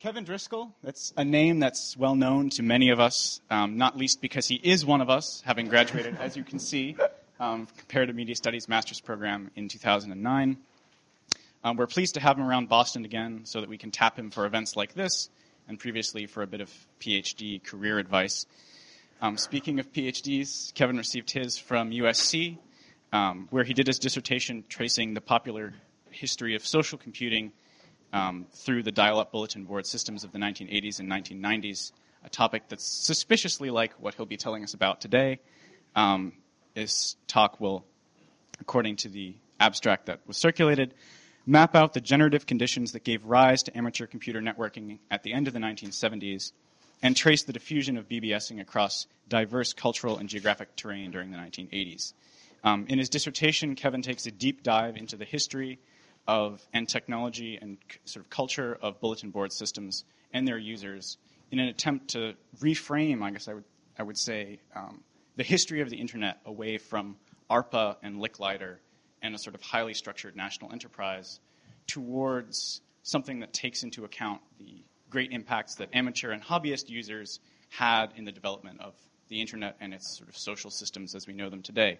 Kevin Driscoll, that's a name that's well known to many of us, um, not least because he is one of us, having graduated, as you can see, um, Comparative Media Studies Master's Program in 2009. Um, we're pleased to have him around Boston again so that we can tap him for events like this and previously for a bit of PhD career advice. Um, speaking of PhDs, Kevin received his from USC, um, where he did his dissertation tracing the popular history of social computing um, through the dial-up bulletin board systems of the 1980s and 1990s, a topic that's suspiciously like what he'll be telling us about today. Um, this talk will, according to the abstract that was circulated, map out the generative conditions that gave rise to amateur computer networking at the end of the 1970s and trace the diffusion of BBSing across diverse cultural and geographic terrain during the 1980s. Um, in his dissertation, Kevin takes a deep dive into the history of and technology and sort of culture of bulletin board systems and their users in an attempt to reframe, I guess I would I would say, um, the history of the internet away from ARPA and Licklider and a sort of highly structured national enterprise towards something that takes into account the great impacts that amateur and hobbyist users had in the development of the internet and its sort of social systems as we know them today.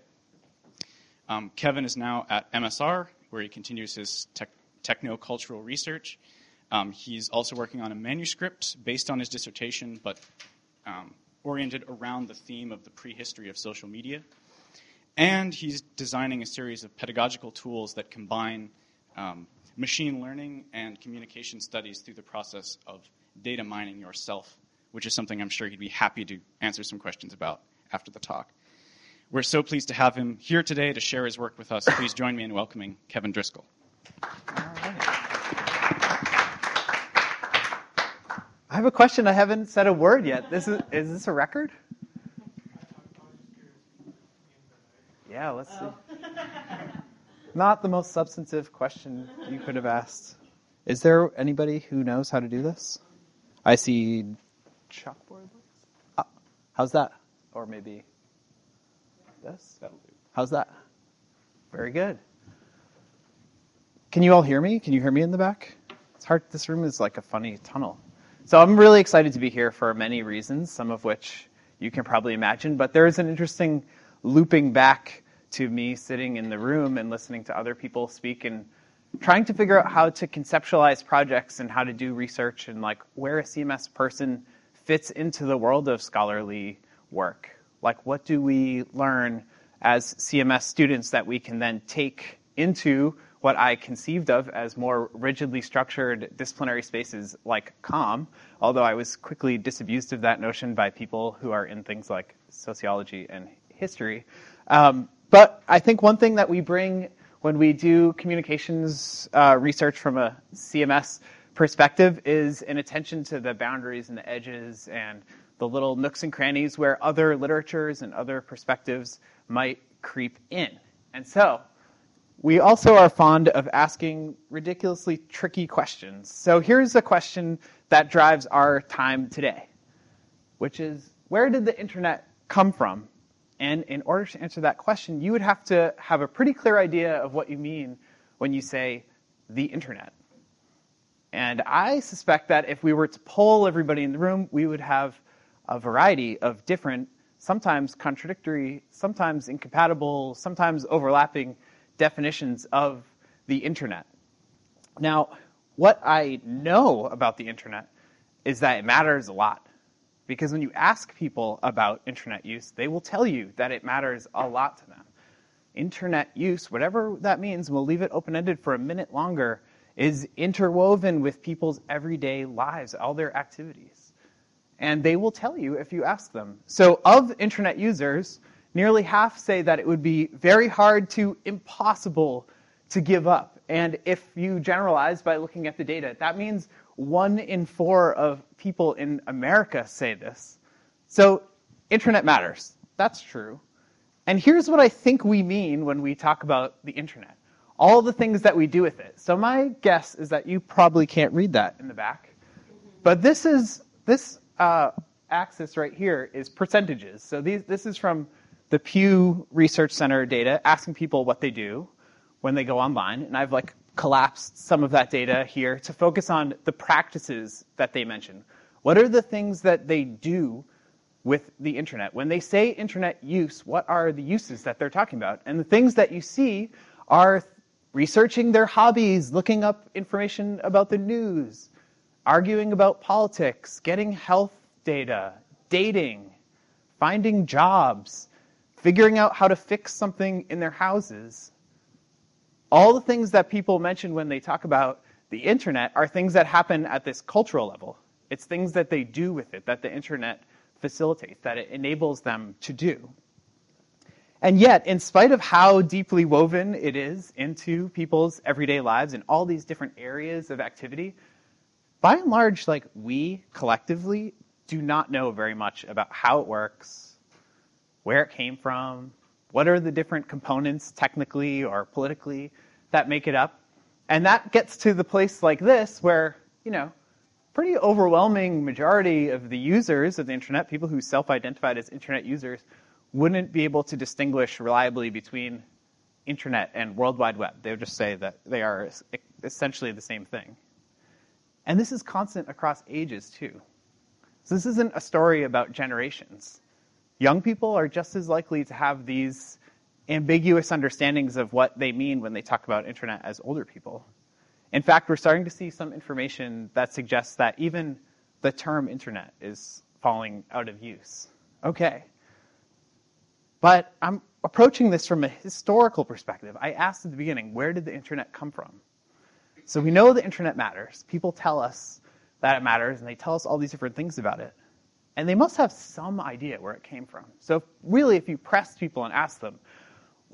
Um, Kevin is now at MSR, where he continues his tech- techno-cultural research. Um, he's also working on a manuscript based on his dissertation, but um, oriented around the theme of the prehistory of social media. And he's designing a series of pedagogical tools that combine um, machine learning and communication studies through the process of data mining yourself, which is something I'm sure he'd be happy to answer some questions about after the talk. We're so pleased to have him here today to share his work with us. Please join me in welcoming Kevin Driscoll. I have a question. I haven't said a word yet. This is is this a record? Yeah, let's see. Not the most substantive question you could have asked. Is there anybody who knows how to do this? I see chalkboard. Ah, how's that? Or maybe this? That'll do. How's that? Very good. Can you all hear me? Can you hear me in the back? It's hard. This room is like a funny tunnel. So I'm really excited to be here for many reasons, some of which you can probably imagine, but there is an interesting looping back to me sitting in the room and listening to other people speak and trying to figure out how to conceptualize projects and how to do research and like where a CMS person fits into the world of scholarly work. Like, what do we learn as CMS students that we can then take into what I conceived of as more rigidly structured disciplinary spaces like COM, although I was quickly disabused of that notion by people who are in things like sociology and history. Um, but I think one thing that we bring when we do communications uh, research from a CMS perspective is an attention to the boundaries and the edges and the little nooks and crannies where other literatures and other perspectives might creep in. And so, we also are fond of asking ridiculously tricky questions. So, here's a question that drives our time today, which is where did the internet come from? And in order to answer that question, you would have to have a pretty clear idea of what you mean when you say the internet. And I suspect that if we were to poll everybody in the room, we would have a variety of different, sometimes contradictory, sometimes incompatible, sometimes overlapping definitions of the internet. Now, what I know about the internet is that it matters a lot. Because when you ask people about internet use, they will tell you that it matters a lot to them. Internet use, whatever that means, we'll leave it open ended for a minute longer, is interwoven with people's everyday lives, all their activities and they will tell you if you ask them. So, of internet users, nearly half say that it would be very hard to impossible to give up. And if you generalize by looking at the data, that means one in four of people in America say this. So, internet matters. That's true. And here's what I think we mean when we talk about the internet all the things that we do with it. So, my guess is that you probably can't read that in the back. But this is this uh, axis right here is percentages. So these, this is from the Pew Research Center data, asking people what they do when they go online. And I've like collapsed some of that data here to focus on the practices that they mention. What are the things that they do with the internet? When they say internet use, what are the uses that they're talking about? And the things that you see are researching their hobbies, looking up information about the news, arguing about politics, getting health data, dating, finding jobs, figuring out how to fix something in their houses. All the things that people mention when they talk about the internet are things that happen at this cultural level. It's things that they do with it, that the internet facilitates, that it enables them to do. And yet, in spite of how deeply woven it is into people's everyday lives in all these different areas of activity, by and large, like we collectively do not know very much about how it works, where it came from, what are the different components technically or politically that make it up. And that gets to the place like this where, you know, pretty overwhelming majority of the users of the internet, people who self-identified as internet users, wouldn't be able to distinguish reliably between internet and World Wide Web. They would just say that they are essentially the same thing. And this is constant across ages too. So this isn't a story about generations. Young people are just as likely to have these ambiguous understandings of what they mean when they talk about internet as older people. In fact, we're starting to see some information that suggests that even the term internet is falling out of use. Okay. But I'm approaching this from a historical perspective. I asked at the beginning, where did the internet come from? So we know the internet matters. People tell us that it matters, and they tell us all these different things about it. And they must have some idea where it came from. So really, if you press people and ask them,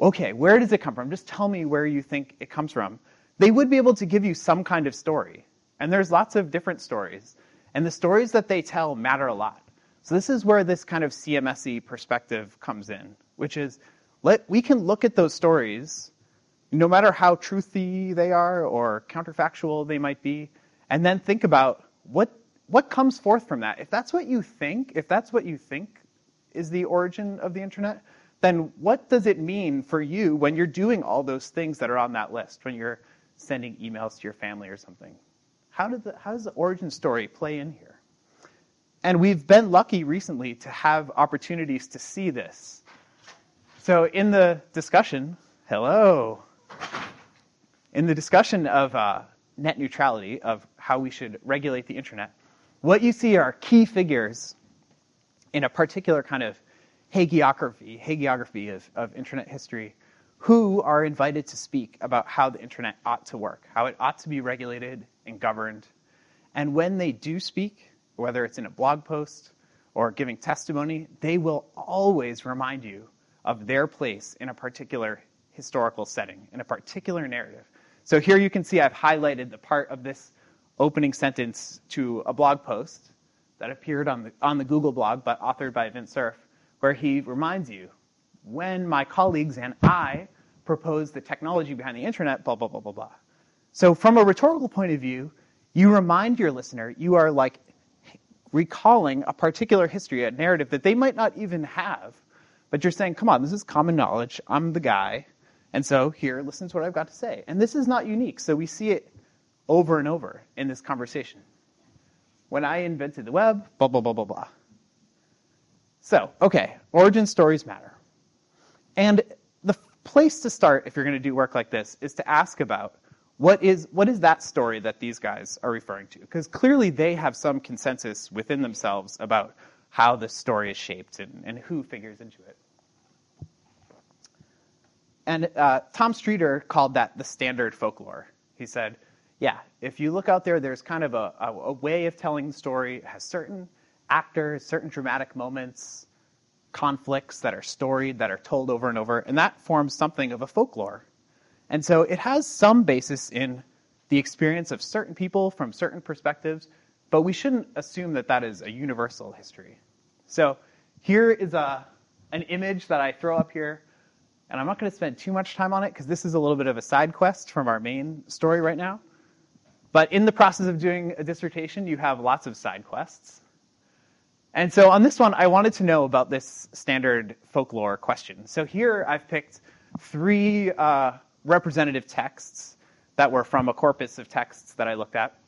okay, where does it come from? Just tell me where you think it comes from. They would be able to give you some kind of story. And there's lots of different stories. And the stories that they tell matter a lot. So this is where this kind of CMSE perspective comes in, which is let we can look at those stories, no matter how truthy they are or counterfactual they might be, and then think about what what comes forth from that. If that's what you think, if that's what you think is the origin of the internet, then what does it mean for you when you're doing all those things that are on that list, when you're sending emails to your family or something? How, did the, how does the origin story play in here? And we've been lucky recently to have opportunities to see this. So, in the discussion, hello. In the discussion of uh, net neutrality, of how we should regulate the internet, what you see are key figures in a particular kind of hagiography, hagiography of, of internet history, who are invited to speak about how the internet ought to work, how it ought to be regulated and governed. And when they do speak, whether it's in a blog post or giving testimony, they will always remind you of their place in a particular historical setting, in a particular narrative. So here you can see I've highlighted the part of this opening sentence to a blog post that appeared on the, on the Google blog, but authored by Vint Cerf, where he reminds you when my colleagues and I proposed the technology behind the internet, blah, blah, blah, blah, blah. So from a rhetorical point of view, you remind your listener, you are like recalling a particular history, a narrative that they might not even have. But you're saying, come on, this is common knowledge. I'm the guy. And so here, listen to what I've got to say. And this is not unique. So we see it over and over in this conversation. When I invented the web, blah, blah, blah, blah, blah. So, okay, origin stories matter. And the place to start, if you're going to do work like this, is to ask about what is, what is that story that these guys are referring to? Because clearly they have some consensus within themselves about how the story is shaped and, and who figures into it. And uh, Tom Streeter called that the standard folklore. He said, yeah, if you look out there, there's kind of a, a, a way of telling the story. It has certain actors, certain dramatic moments, conflicts that are storied, that are told over and over, and that forms something of a folklore. And so it has some basis in the experience of certain people from certain perspectives, but we shouldn't assume that that is a universal history. So here is a, an image that I throw up here, and I'm not going to spend too much time on it because this is a little bit of a side quest from our main story right now. But in the process of doing a dissertation, you have lots of side quests. And so on this one, I wanted to know about this standard folklore question. So here I've picked three uh, representative texts that were from a corpus of texts that I looked at.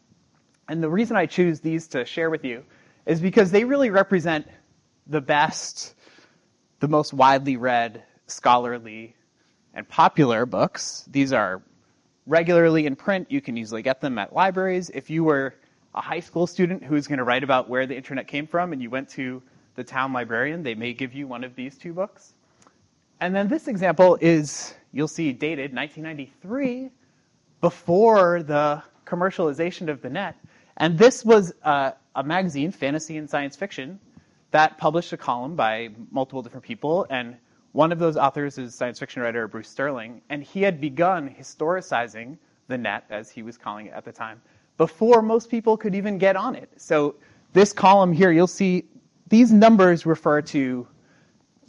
And the reason I choose these to share with you is because they really represent the best, the most widely read, scholarly, and popular books. These are regularly in print. You can easily get them at libraries. If you were a high school student who's going to write about where the internet came from and you went to the town librarian, they may give you one of these two books. And then this example is, you'll see, dated 1993, before the commercialization of the net. And this was uh, a magazine, Fantasy and Science Fiction, that published a column by multiple different people. And one of those authors is science fiction writer Bruce Sterling. And he had begun historicizing the net, as he was calling it at the time, before most people could even get on it. So this column here, you'll see these numbers refer to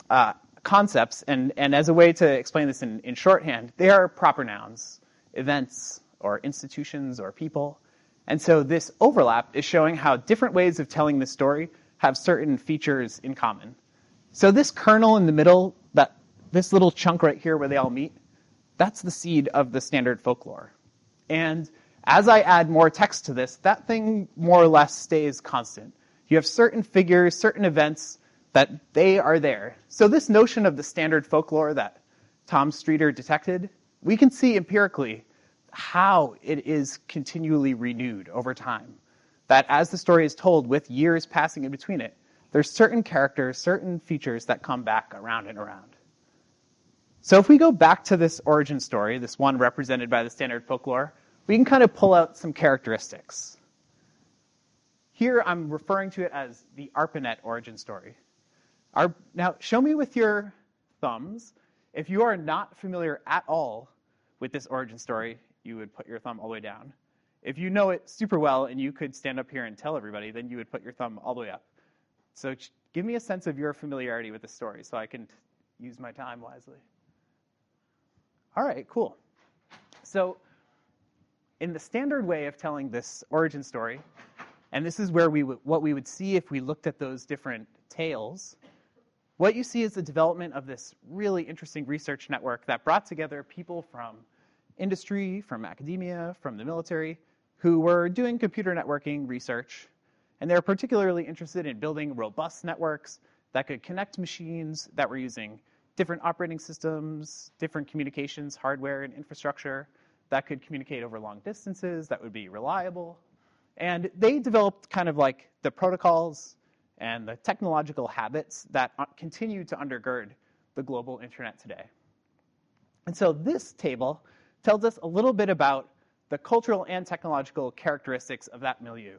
uh, concepts. And, and as a way to explain this in, in shorthand, they are proper nouns, events, or institutions, or people. And so this overlap is showing how different ways of telling the story have certain features in common. So this kernel in the middle, that this little chunk right here where they all meet, that's the seed of the standard folklore. And as I add more text to this, that thing more or less stays constant. You have certain figures, certain events that they are there. So this notion of the standard folklore that Tom Streeter detected, we can see empirically how it is continually renewed over time. That as the story is told, with years passing in between it, there's certain characters, certain features that come back around and around. So if we go back to this origin story, this one represented by the standard folklore, we can kind of pull out some characteristics. Here I'm referring to it as the ARPANET origin story. Our, now, show me with your thumbs if you are not familiar at all with this origin story you would put your thumb all the way down. If you know it super well and you could stand up here and tell everybody, then you would put your thumb all the way up. So give me a sense of your familiarity with the story so I can use my time wisely. All right, cool. So, in the standard way of telling this origin story, and this is where we w- what we would see if we looked at those different tales, what you see is the development of this really interesting research network that brought together people from industry, from academia, from the military, who were doing computer networking research. And they're particularly interested in building robust networks that could connect machines that were using different operating systems, different communications hardware and infrastructure that could communicate over long distances, that would be reliable. And they developed kind of like the protocols and the technological habits that uh, continue to undergird the global internet today. And so this table tells us a little bit about the cultural and technological characteristics of that milieu.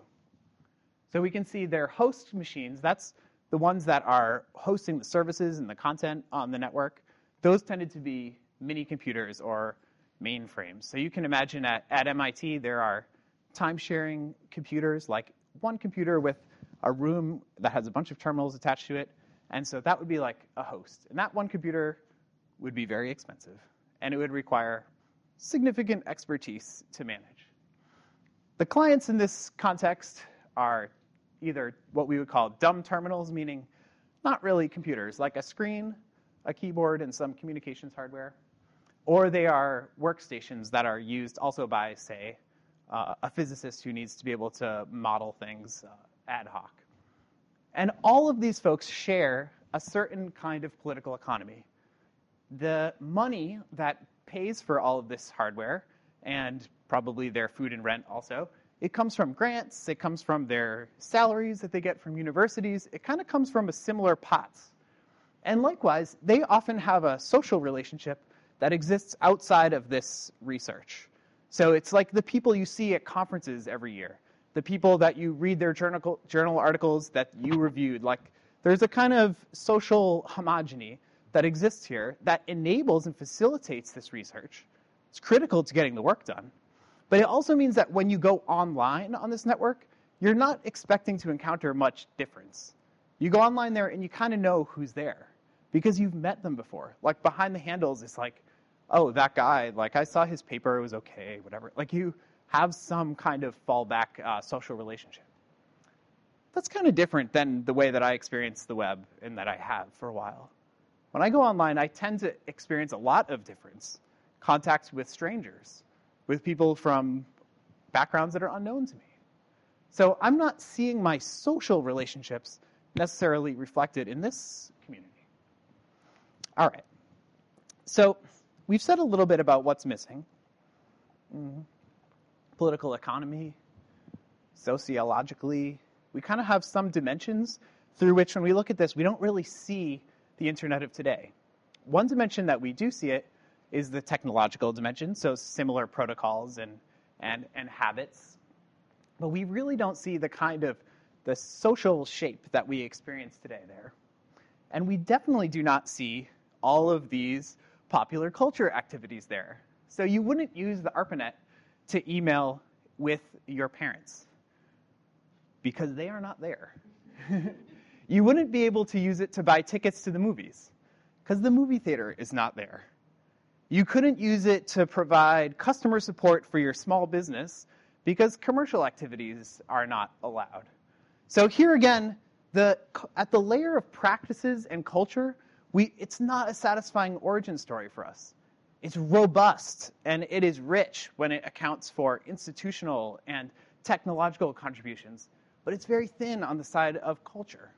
So we can see their host machines, that's the ones that are hosting the services and the content on the network. Those tended to be mini computers or mainframes. So you can imagine at, at MIT there are time sharing computers, like one computer with a room that has a bunch of terminals attached to it. And so that would be like a host. And that one computer would be very expensive. And it would require significant expertise to manage. The clients in this context are either what we would call dumb terminals, meaning not really computers, like a screen, a keyboard, and some communications hardware, or they are workstations that are used also by, say, uh, a physicist who needs to be able to model things uh, ad hoc. And all of these folks share a certain kind of political economy. The money that pays for all of this hardware and probably their food and rent also. It comes from grants, it comes from their salaries that they get from universities, it kind of comes from a similar pot. And likewise, they often have a social relationship that exists outside of this research. So it's like the people you see at conferences every year, the people that you read their journal, journal articles that you reviewed. Like there's a kind of social homogeny that exists here that enables and facilitates this research. It's critical to getting the work done. But it also means that when you go online on this network, you're not expecting to encounter much difference. You go online there and you kind of know who's there because you've met them before. Like behind the handles, it's like, oh, that guy, like I saw his paper, it was okay, whatever. Like you have some kind of fallback uh, social relationship. That's kind of different than the way that I experience the web and that I have for a while. When I go online, I tend to experience a lot of difference. Contacts with strangers, with people from backgrounds that are unknown to me. So I'm not seeing my social relationships necessarily reflected in this community. All right. So we've said a little bit about what's missing mm-hmm. political economy, sociologically. We kind of have some dimensions through which, when we look at this, we don't really see the internet of today. One dimension that we do see it is the technological dimension, so similar protocols and, and, and habits. But we really don't see the kind of the social shape that we experience today there. And we definitely do not see all of these popular culture activities there. So you wouldn't use the ARPANET to email with your parents because they are not there. you wouldn't be able to use it to buy tickets to the movies because the movie theater is not there. You couldn't use it to provide customer support for your small business because commercial activities are not allowed. So here again, the, at the layer of practices and culture, we, it's not a satisfying origin story for us. It's robust and it is rich when it accounts for institutional and technological contributions, but it's very thin on the side of culture.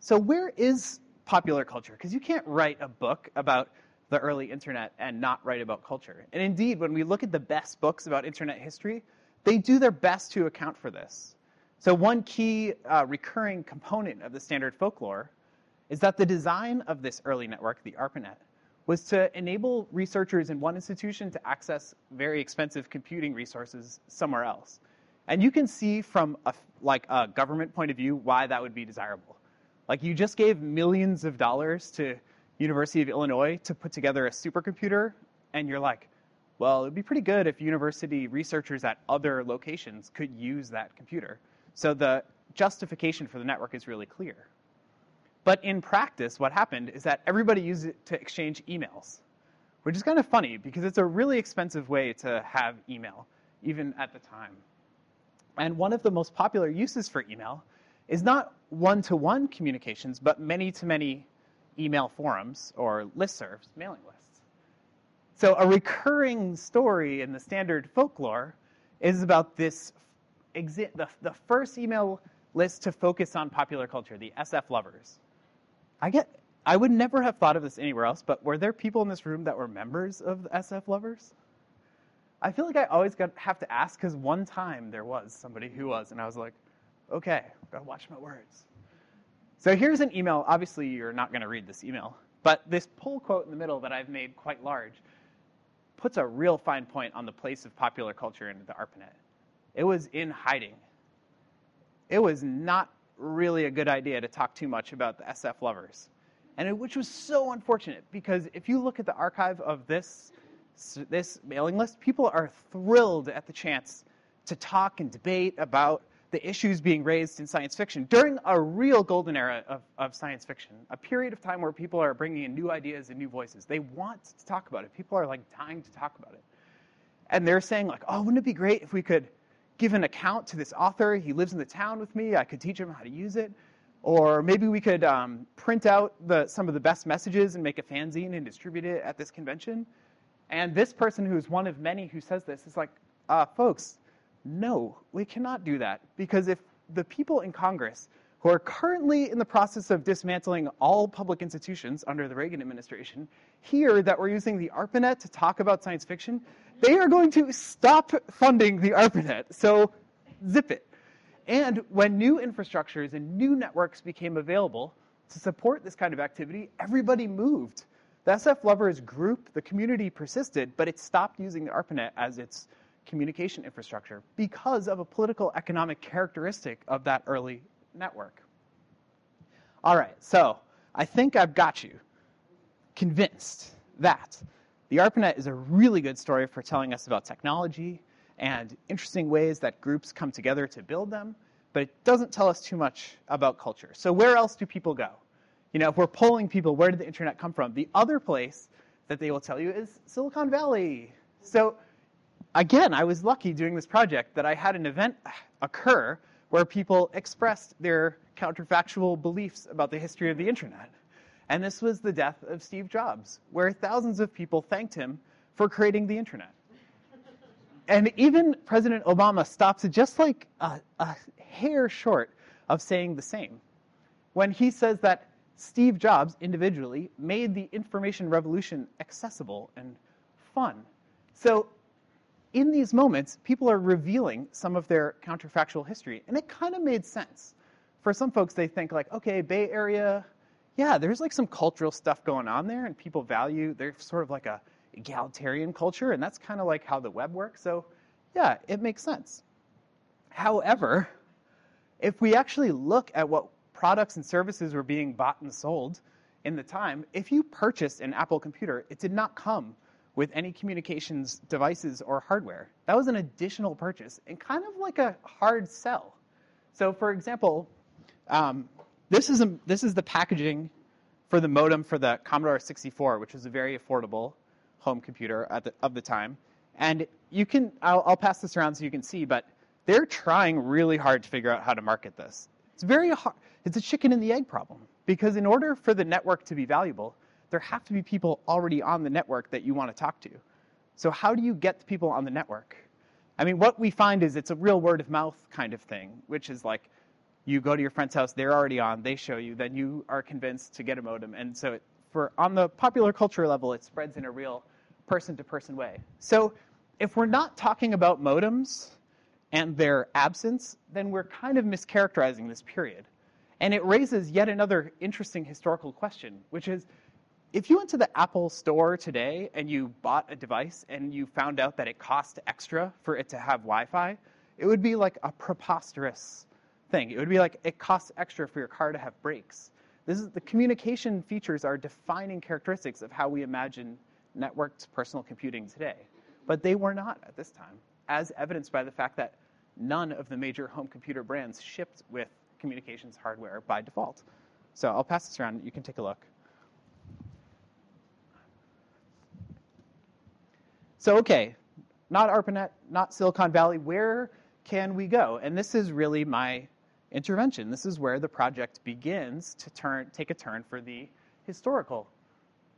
So, where is popular culture? Because you can't write a book about the early internet and not write about culture. And indeed, when we look at the best books about internet history, they do their best to account for this. So, one key uh, recurring component of the standard folklore is that the design of this early network, the ARPANET, was to enable researchers in one institution to access very expensive computing resources somewhere else. And you can see from a, like a government point of view why that would be desirable. Like you just gave millions of dollars to University of Illinois to put together a supercomputer, and you're like, well, it'd be pretty good if university researchers at other locations could use that computer. So the justification for the network is really clear. But in practice, what happened is that everybody used it to exchange emails, which is kind of funny because it's a really expensive way to have email, even at the time. And one of the most popular uses for email is not one to one communications, but many to many email forums or listservs, mailing lists. So a recurring story in the standard folklore is about this exi- the, the first email list to focus on popular culture, the SF lovers. I get I would never have thought of this anywhere else, but were there people in this room that were members of the SF lovers? I feel like I always got, have to ask because one time there was somebody who was, and I was like, okay, gotta watch my words. So here's an email. Obviously, you're not going to read this email, but this pull quote in the middle that I've made quite large puts a real fine point on the place of popular culture in the ARPANET. It was in hiding. It was not really a good idea to talk too much about the SF lovers, and it, which was so unfortunate because if you look at the archive of this this mailing list, people are thrilled at the chance to talk and debate about the issues being raised in science fiction during a real golden era of, of science fiction, a period of time where people are bringing in new ideas and new voices. They want to talk about it. People are like dying to talk about it. And they're saying like, oh, wouldn't it be great if we could give an account to this author? He lives in the town with me. I could teach him how to use it. Or maybe we could um, print out the, some of the best messages and make a fanzine and distribute it at this convention. And this person, who's one of many who says this, is like, uh, folks, no, we cannot do that because if the people in Congress who are currently in the process of dismantling all public institutions under the Reagan administration hear that we're using the ARPANET to talk about science fiction, they are going to stop funding the ARPANET. So zip it. And when new infrastructures and new networks became available to support this kind of activity, everybody moved. The SF Lovers group, the community persisted, but it stopped using the ARPANET as its communication infrastructure because of a political economic characteristic of that early network. All right, so I think I've got you convinced that the ARPANET is a really good story for telling us about technology and interesting ways that groups come together to build them, but it doesn't tell us too much about culture. So where else do people go? You know, if we're polling people, where did the internet come from? The other place that they will tell you is Silicon Valley. So again, I was lucky doing this project that I had an event occur where people expressed their counterfactual beliefs about the history of the internet. And this was the death of Steve Jobs, where thousands of people thanked him for creating the internet. and even President Obama stops just like a, a hair short of saying the same when he says that Steve Jobs individually made the information revolution accessible and fun. So in these moments, people are revealing some of their counterfactual history, and it kind of made sense. For some folks, they think like, okay, Bay Area, yeah, there's like some cultural stuff going on there, and people value. They're sort of like a egalitarian culture, and that's kind of like how the web works. So, yeah, it makes sense. However, if we actually look at what products and services were being bought and sold in the time, if you purchased an Apple computer, it did not come with any communications devices or hardware. That was an additional purchase and kind of like a hard sell. So, for example, um, this is a, this is the packaging for the modem for the Commodore 64, which was a very affordable home computer at the, of the time. And you can I'll, I'll pass this around so you can see, but they're trying really hard to figure out how to market this. It's very hard. It's a chicken and the egg problem because in order for the network to be valuable, there have to be people already on the network that you want to talk to. So how do you get the people on the network? I mean, what we find is it's a real word of mouth kind of thing, which is like you go to your friend's house, they're already on, they show you, then you are convinced to get a modem. And so it, for on the popular culture level, it spreads in a real person-to-person way. So if we're not talking about modems and their absence, then we're kind of mischaracterizing this period. And it raises yet another interesting historical question, which is if you went to the Apple store today and you bought a device and you found out that it cost extra for it to have Wi Fi, it would be like a preposterous thing. It would be like it costs extra for your car to have brakes. This is, the communication features are defining characteristics of how we imagine networked personal computing today. But they were not at this time, as evidenced by the fact that none of the major home computer brands shipped with communications hardware by default. So I'll pass this around. You can take a look. So, okay, not ARPANET, not Silicon Valley. Where can we go? And this is really my intervention. This is where the project begins to turn, take a turn for the historical.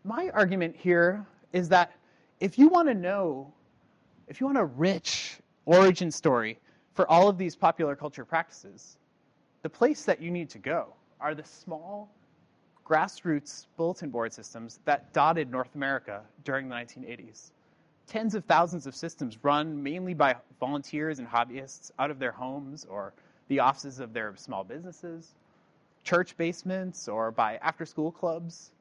My argument here is that if you want to know, if you want a rich origin story for all of these popular culture practices, the place that you need to go are the small grassroots bulletin board systems that dotted North America during the 1980s tens of thousands of systems run mainly by volunteers and hobbyists out of their homes or the offices of their small businesses, church basements, or by after school clubs.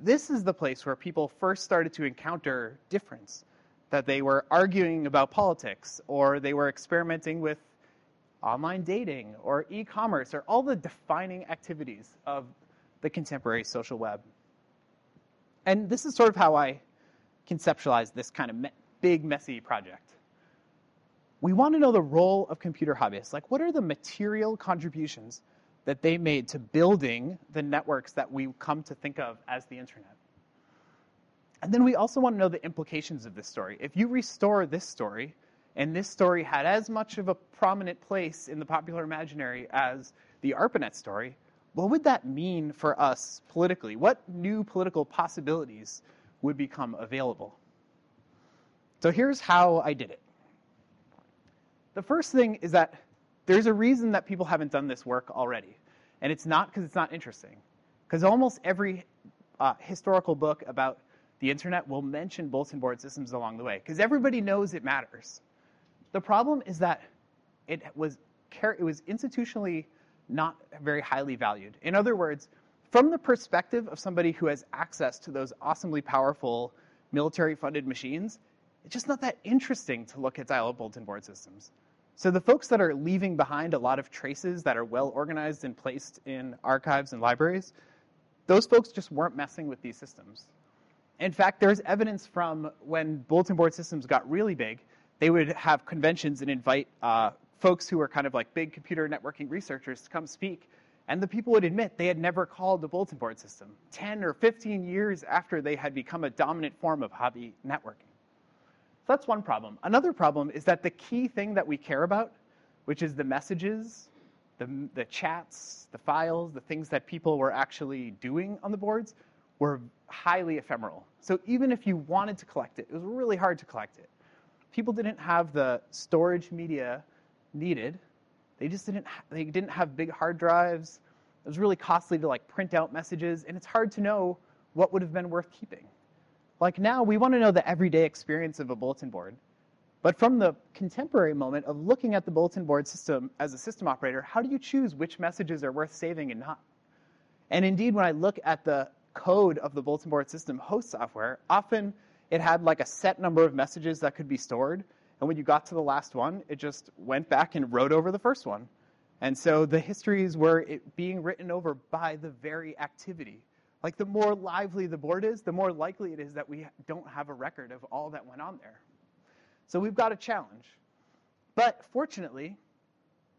This is the place where people first started to encounter difference, that they were arguing about politics, or they were experimenting with online dating, or e commerce, or all the defining activities of the contemporary social web. And this is sort of how I conceptualize this kind of me- big, messy project. We want to know the role of computer hobbyists. Like, what are the material contributions that they made to building the networks that we come to think of as the internet? And then we also want to know the implications of this story. If you restore this story, and this story had as much of a prominent place in the popular imaginary as the ARPANET story, what would that mean for us politically? What new political possibilities would become available. So here's how I did it. The first thing is that there's a reason that people haven't done this work already. And it's not because it's not interesting. Because almost every uh, historical book about the internet will mention bulletin board systems along the way. Because everybody knows it matters. The problem is that it was, it was institutionally not very highly valued. In other words, from the perspective of somebody who has access to those awesomely powerful military funded machines, it's just not that interesting to look at dial up bulletin board systems. So the folks that are leaving behind a lot of traces that are well organized and placed in archives and libraries, those folks just weren't messing with these systems. In fact, there's evidence from when bulletin board systems got really big, they would have conventions and invite uh, folks who were kind of like big computer networking researchers to come speak and the people would admit they had never called the bulletin board system 10 or 15 years after they had become a dominant form of hobby networking. So that's one problem. Another problem is that the key thing that we care about, which is the messages, the, the chats, the files, the things that people were actually doing on the boards, were highly ephemeral. So even if you wanted to collect it, it was really hard to collect it. people didn't have the storage media needed. They just didn't. They didn't have big hard drives. It was really costly to like print out messages, and it's hard to know what would have been worth keeping. Like now, we want to know the everyday experience of a bulletin board. But from the contemporary moment of looking at the bulletin board system as a system operator, how do you choose which messages are worth saving and not? And indeed, when I look at the code of the bulletin board system host software, often it had like a set number of messages that could be stored. And when you got to the last one, it just went back and wrote over the first one. And so the histories were being written over by the very activity. Like the more lively the board is, the more likely it is that we don't have a record of all that went on there. So we've got a challenge. But fortunately,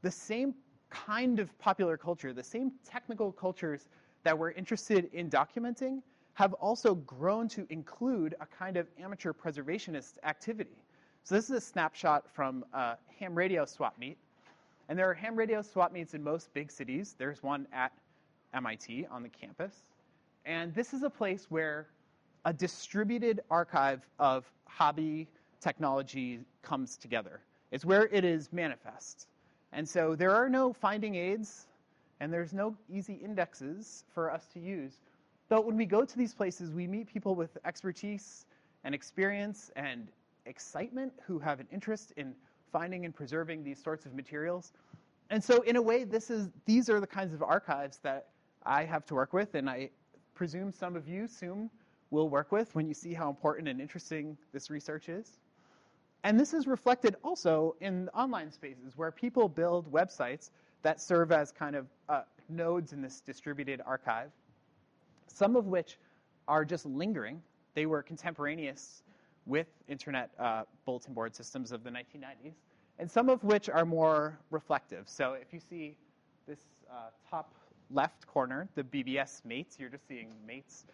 the same kind of popular culture, the same technical cultures that we're interested in documenting have also grown to include a kind of amateur preservationist activity. So this is a snapshot from a ham radio swap meet. And there are ham radio swap meets in most big cities. There's one at MIT on the campus. And this is a place where a distributed archive of hobby technology comes together. It's where it is manifest. And so there are no finding aids and there's no easy indexes for us to use. But when we go to these places, we meet people with expertise and experience and excitement who have an interest in finding and preserving these sorts of materials. And so, in a way, this is, these are the kinds of archives that I have to work with, and I presume some of you soon will work with when you see how important and interesting this research is. And this is reflected also in online spaces where people build websites that serve as kind of uh, nodes in this distributed archive, some of which are just lingering. They were contemporaneous with internet uh, bulletin board systems of the 1990s, and some of which are more reflective. So if you see this uh, top left corner, the BBS mates, you're just seeing mates.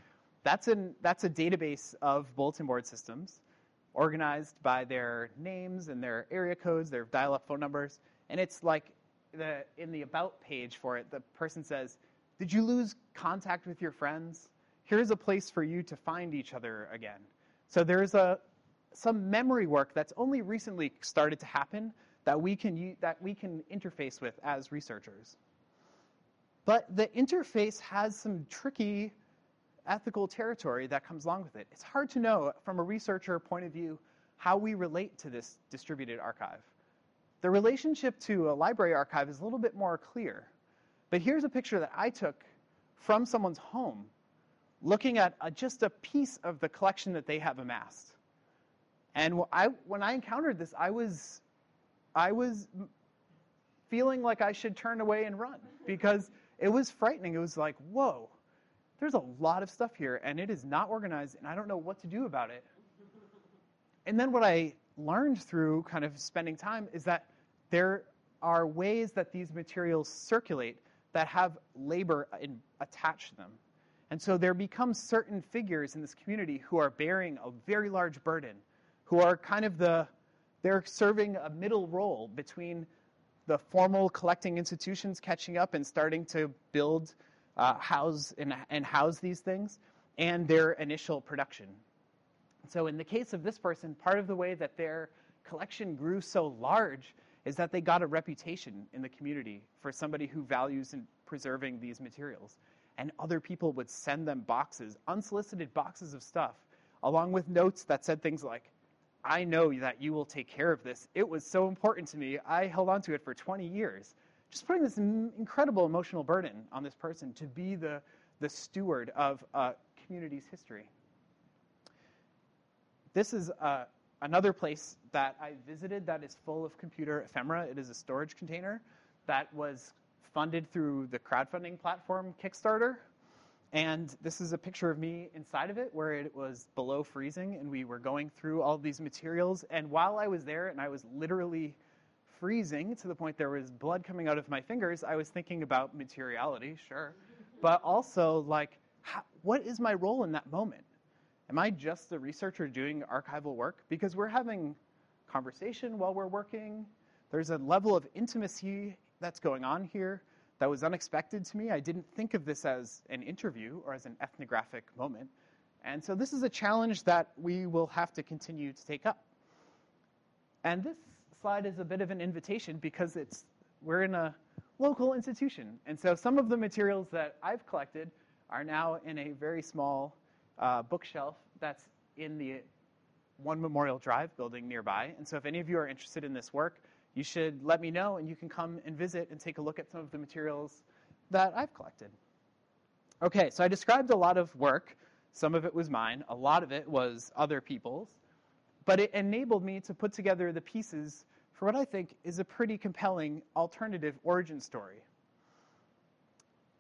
That's, an, that's a database of bulletin board systems organized by their names and their area codes, their dial up phone numbers. And it's like the, in the about page for it, the person says, Did you lose contact with your friends? Here's a place for you to find each other again. So there's a, some memory work that's only recently started to happen that we can, that we can interface with as researchers. But the interface has some tricky ethical territory that comes along with it. It's hard to know from a researcher point of view how we relate to this distributed archive. The relationship to a library archive is a little bit more clear. But here's a picture that I took from someone's home looking at a, just a piece of the collection that they have amassed. And I, when I encountered this, I was, I was feeling like I should turn away and run because it was frightening. It was like, whoa, there's a lot of stuff here, and it is not organized, and I don't know what to do about it. And then what I learned through kind of spending time is that there are ways that these materials circulate that have labor uh, in, attached to them. And so there become certain figures in this community who are bearing a very large burden, who are kind of the, they're serving a middle role between the formal collecting institutions catching up and starting to build, uh, house, and, and house these things, and their initial production. So, in the case of this person, part of the way that their collection grew so large is that they got a reputation in the community for somebody who values in preserving these materials. And other people would send them boxes, unsolicited boxes of stuff, along with notes that said things like, I know that you will take care of this. It was so important to me. I held on to it for 20 years. Just putting this incredible emotional burden on this person to be the, the steward of a community's history. This is uh, another place that I visited that is full of computer ephemera. It is a storage container that was funded through the crowdfunding platform Kickstarter. And this is a picture of me inside of it where it was below freezing and we were going through all these materials. And while I was there and I was literally freezing to the point there was blood coming out of my fingers, I was thinking about materiality, sure. But also, like, how, what is my role in that moment? Am I just a researcher doing archival work? Because we're having conversation while we're working. There's a level of intimacy that's going on here that was unexpected to me. I didn't think of this as an interview or as an ethnographic moment. And so this is a challenge that we will have to continue to take up. And this slide is a bit of an invitation because it's we're in a local institution. And so some of the materials that I've collected are now in a very small uh, bookshelf that's in the One Memorial Drive building nearby. And so if any of you are interested in this work, you should let me know and you can come and visit and take a look at some of the materials that I've collected. Okay, so I described a lot of work. Some of it was mine, a lot of it was other people's, but it enabled me to put together the pieces for what I think is a pretty compelling alternative origin story.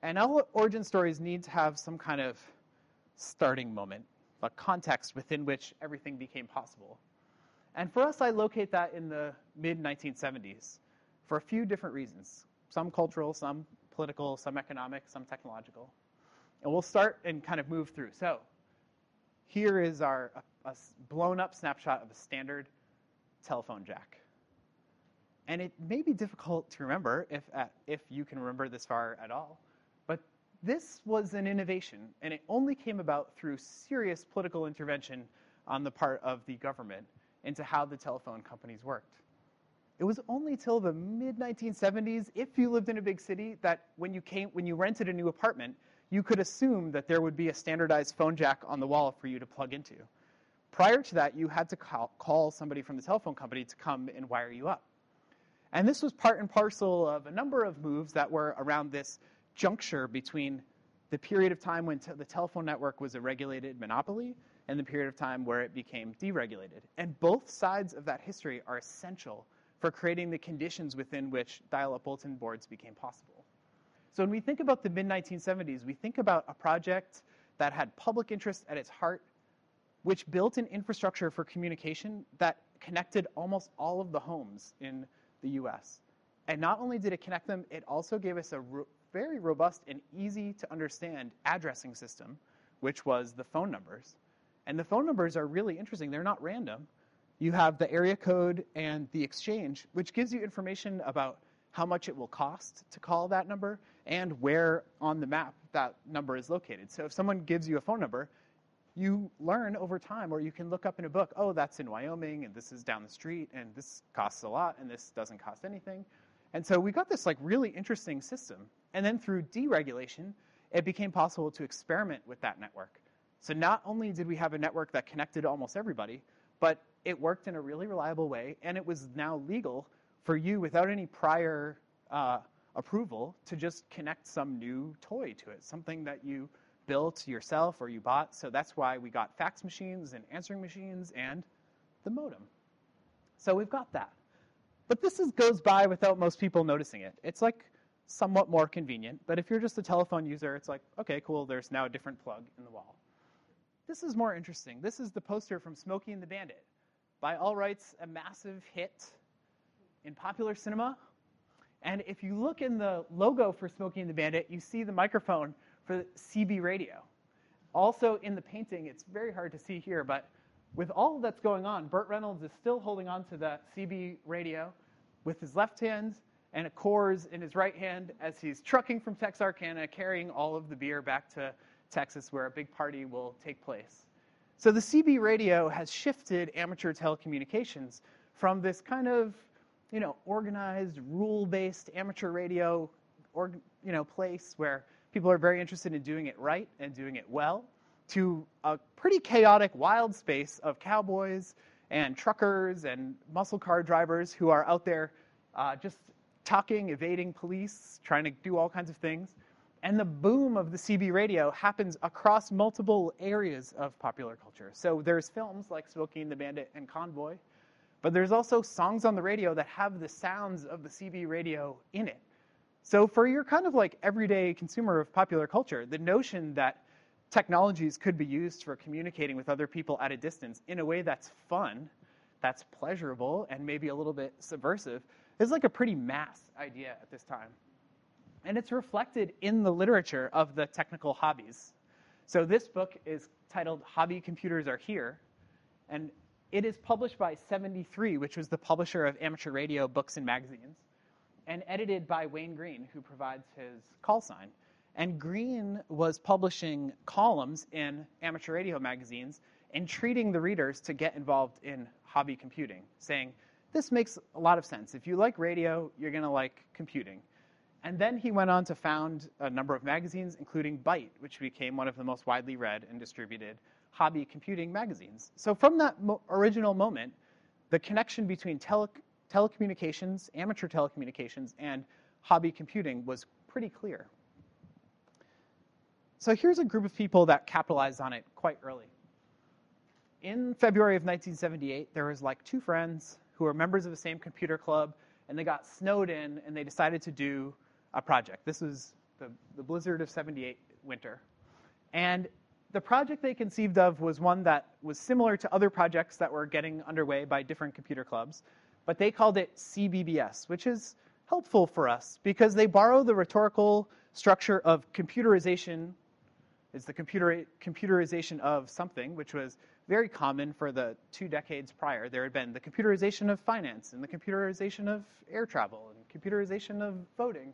And all origin stories need to have some kind of starting moment, a context within which everything became possible. And for us, I locate that in the mid 1970s for a few different reasons some cultural, some political, some economic, some technological. And we'll start and kind of move through. So, here is our a, a blown up snapshot of a standard telephone jack. And it may be difficult to remember if, uh, if you can remember this far at all, but this was an innovation, and it only came about through serious political intervention on the part of the government into how the telephone companies worked. It was only till the mid 1970s, if you lived in a big city, that when you came, when you rented a new apartment, you could assume that there would be a standardized phone jack on the wall for you to plug into. Prior to that, you had to call, call somebody from the telephone company to come and wire you up. And this was part and parcel of a number of moves that were around this juncture between the period of time when te- the telephone network was a regulated monopoly and the period of time where it became deregulated. And both sides of that history are essential for creating the conditions within which dial up bulletin boards became possible. So when we think about the mid 1970s, we think about a project that had public interest at its heart, which built an infrastructure for communication that connected almost all of the homes in the US. And not only did it connect them, it also gave us a ro- very robust and easy to understand addressing system, which was the phone numbers. And the phone numbers are really interesting. They're not random. You have the area code and the exchange, which gives you information about how much it will cost to call that number and where on the map that number is located. So if someone gives you a phone number, you learn over time, or you can look up in a book, oh, that's in Wyoming, and this is down the street, and this costs a lot, and this doesn't cost anything. And so we got this like really interesting system. And then through deregulation, it became possible to experiment with that network. So not only did we have a network that connected almost everybody, but it worked in a really reliable way, and it was now legal for you without any prior uh, approval to just connect some new toy to it, something that you built yourself or you bought. So that's why we got fax machines and answering machines and the modem. So we've got that. But this is, goes by without most people noticing it. It's like somewhat more convenient, but if you're just a telephone user, it's like, okay, cool, there's now a different plug in the wall. This is more interesting. This is the poster from Smokey and the Bandit. By all rights, a massive hit in popular cinema. And if you look in the logo for Smokey and the Bandit, you see the microphone for CB radio. Also in the painting, it's very hard to see here, but with all that's going on, Burt Reynolds is still holding on to the CB radio with his left hand and a Coors in his right hand as he's trucking from Texarkana, carrying all of the beer back to Texas, where a big party will take place. So the CB radio has shifted amateur telecommunications from this kind of, you know, organized, rule-based amateur radio, or, you know, place where people are very interested in doing it right and doing it well, to a pretty chaotic, wild space of cowboys and truckers and muscle car drivers who are out there uh, just talking, evading police, trying to do all kinds of things. And the boom of the CB radio happens across multiple areas of popular culture. So there's films like Smokey and the Bandit and Convoy, but there's also songs on the radio that have the sounds of the CB radio in it. So for your kind of like everyday consumer of popular culture, the notion that technologies could be used for communicating with other people at a distance in a way that's fun, that's pleasurable, and maybe a little bit subversive is like a pretty mass idea at this time. And it's reflected in the literature of the technical hobbies. So this book is titled Hobby Computers Are Here, and it is published by 73, which was the publisher of amateur radio books and magazines and edited by Wayne Green, who provides his call sign. And Green was publishing columns in amateur radio magazines and treating the readers to get involved in hobby computing, saying, this makes a lot of sense. If you like radio, you're going to like computing. And then he went on to found a number of magazines, including Byte, which became one of the most widely read and distributed hobby computing magazines. So from that mo- original moment, the connection between tele- telecommunications, amateur telecommunications, and hobby computing was pretty clear. So here's a group of people that capitalized on it quite early. In February of 1978, there was like two friends who were members of the same computer club, and they got snowed in, and they decided to do a project. This was the, the blizzard of 78 winter. And the project they conceived of was one that was similar to other projects that were getting underway by different computer clubs, but they called it CBBS, which is helpful for us because they borrow the rhetorical structure of computerization is the computer, computerization of something, which was very common for the two decades prior. There had been the computerization of finance and the computerization of air travel and computerization of voting.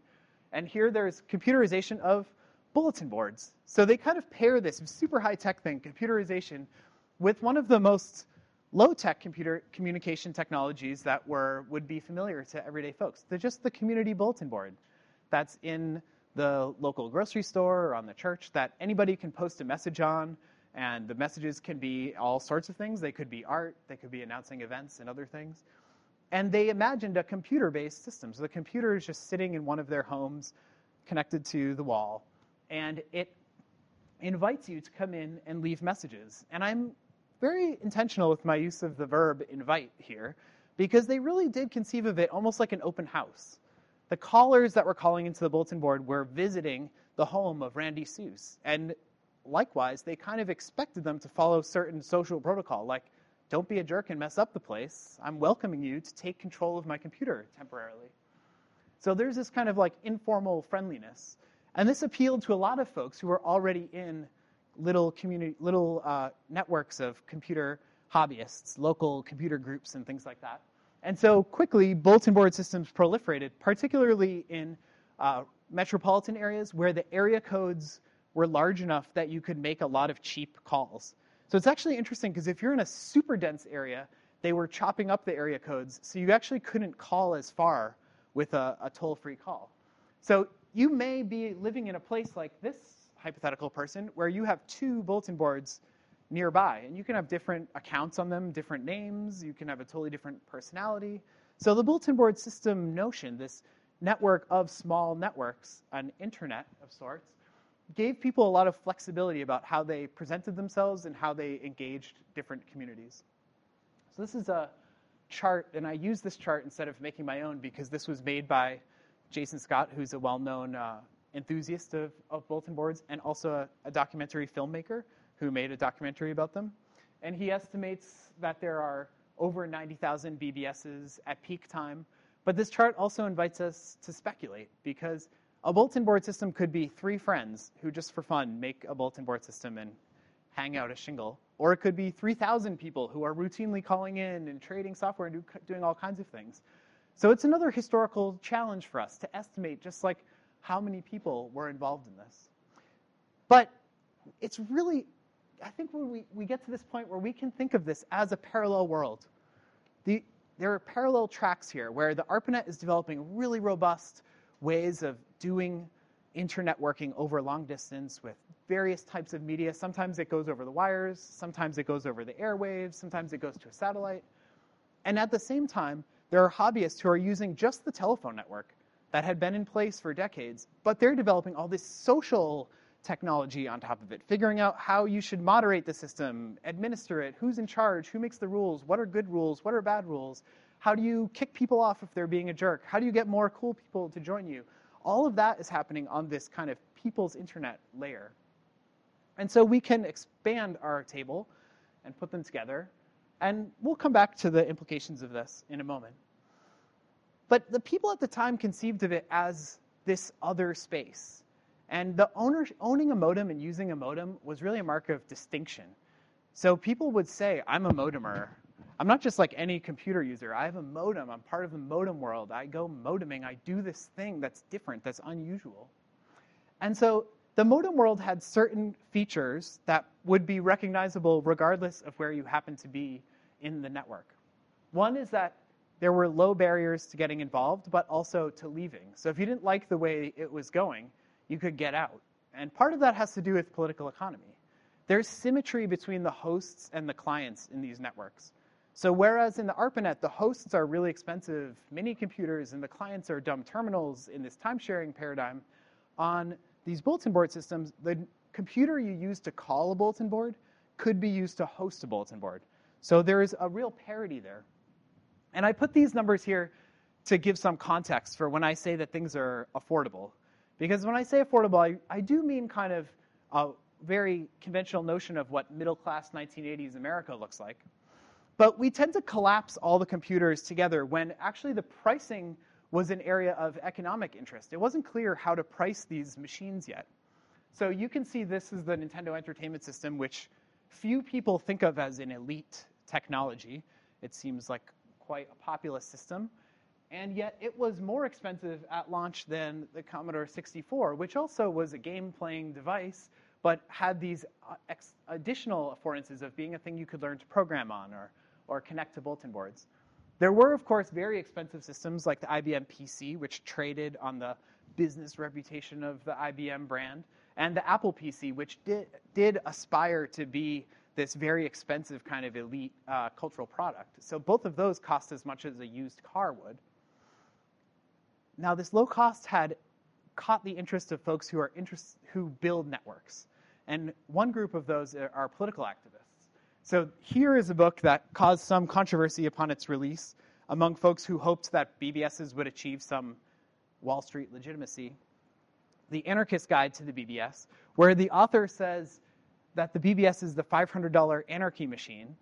And here there's computerization of bulletin boards. So they kind of pair this super high tech thing, computerization, with one of the most low tech computer communication technologies that were, would be familiar to everyday folks. They're just the community bulletin board that's in the local grocery store or on the church that anybody can post a message on. And the messages can be all sorts of things. They could be art, they could be announcing events and other things. And they imagined a computer based system. So the computer is just sitting in one of their homes connected to the wall. And it invites you to come in and leave messages. And I'm very intentional with my use of the verb invite here because they really did conceive of it almost like an open house. The callers that were calling into the bulletin board were visiting the home of Randy Suess. And likewise, they kind of expected them to follow certain social protocol, like, don't be a jerk and mess up the place. I'm welcoming you to take control of my computer temporarily. So there's this kind of like informal friendliness. And this appealed to a lot of folks who were already in little community, little uh, networks of computer hobbyists, local computer groups, and things like that. And so quickly, bulletin board systems proliferated, particularly in uh, metropolitan areas where the area codes were large enough that you could make a lot of cheap calls. So it's actually interesting because if you're in a super dense area, they were chopping up the area codes, so you actually couldn't call as far with a, a toll free call. So you may be living in a place like this hypothetical person where you have two bulletin boards nearby and you can have different accounts on them, different names, you can have a totally different personality. So the bulletin board system notion, this network of small networks, an internet of sorts, gave people a lot of flexibility about how they presented themselves and how they engaged different communities. So this is a chart, and I use this chart instead of making my own because this was made by Jason Scott, who's a well-known uh, enthusiast of, of, bulletin boards and also a, a documentary filmmaker who made a documentary about them. And he estimates that there are over 90,000 BBSs at peak time. But this chart also invites us to speculate because a bulletin board system could be three friends who just for fun make a bulletin board system and hang out a shingle. Or it could be 3,000 people who are routinely calling in and trading software and do, doing all kinds of things. So it's another historical challenge for us to estimate just like how many people were involved in this. But it's really, I think when we, we get to this point where we can think of this as a parallel world, the, there are parallel tracks here where the ARPANET is developing really robust ways of doing internetworking over long distance with various types of media. Sometimes it goes over the wires, sometimes it goes over the airwaves, sometimes it goes to a satellite. And at the same time, there are hobbyists who are using just the telephone network that had been in place for decades, but they're developing all this social technology on top of it, figuring out how you should moderate the system, administer it, who's in charge, who makes the rules, what are good rules, what are bad rules, how do you kick people off if they're being a jerk, how do you get more cool people to join you. All of that is happening on this kind of people's internet layer. And so we can expand our table and put them together and we'll come back to the implications of this in a moment. But the people at the time conceived of it as this other space. And the owner, owning a modem and using a modem was really a mark of distinction. So people would say, I'm a modemer. I'm not just like any computer user. I have a modem. I'm part of the modem world. I go modeming. I do this thing that's different, that's unusual. And so the modem world had certain features that would be recognizable regardless of where you happen to be in the network. One is that there were low barriers to getting involved, but also to leaving. So if you didn't like the way it was going, you could get out. And part of that has to do with political economy. There's symmetry between the hosts and the clients in these networks. So whereas in the ARPANET, the hosts are really expensive mini computers and the clients are dumb terminals in this time sharing paradigm, on these bulletin board systems, the computer you use to call a bulletin board could be used to host a bulletin board. So there is a real parity there. And I put these numbers here to give some context for when I say that things are affordable. Because when I say affordable, I, I do mean kind of a very conventional notion of what middle class 1980s America looks like. But we tend to collapse all the computers together when actually the pricing was an area of economic interest. It wasn't clear how to price these machines yet. So you can see this is the Nintendo Entertainment System, which few people think of as an elite technology. It seems like quite a populist system. And yet it was more expensive at launch than the Commodore 64, which also was a game playing device, but had these uh, additional affordances of being a thing you could learn to program on or, or connect to bulletin boards. There were, of course, very expensive systems like the IBM PC, which traded on the business reputation of the IBM brand, and the Apple PC, which did, did aspire to be this very expensive kind of elite uh, cultural product. So both of those cost as much as a used car would. Now, this low cost had caught the interest of folks who are interest, who build networks, and one group of those are political activists. So here is a book that caused some controversy upon its release among folks who hoped that BBSs would achieve some Wall Street legitimacy. The Anarchist Guide to the BBS, where the author says that the BBS is the $500 anarchy machine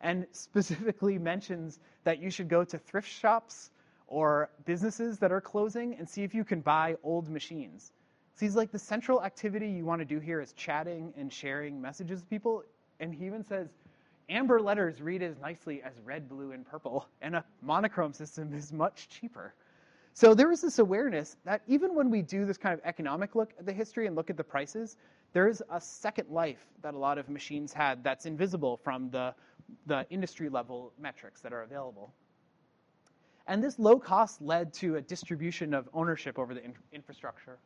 and specifically mentions that you should go to thrift shops or businesses that are closing and see if you can buy old machines. So he's like, the central activity you want to do here is chatting and sharing messages with people. And he even says, amber letters read as nicely as red, blue, and purple, and a monochrome system is much cheaper. So there is this awareness that even when we do this kind of economic look at the history and look at the prices, there is a second life that a lot of machines had that's invisible from the, the industry level metrics that are available. And this low cost led to a distribution of ownership over the in- infrastructure.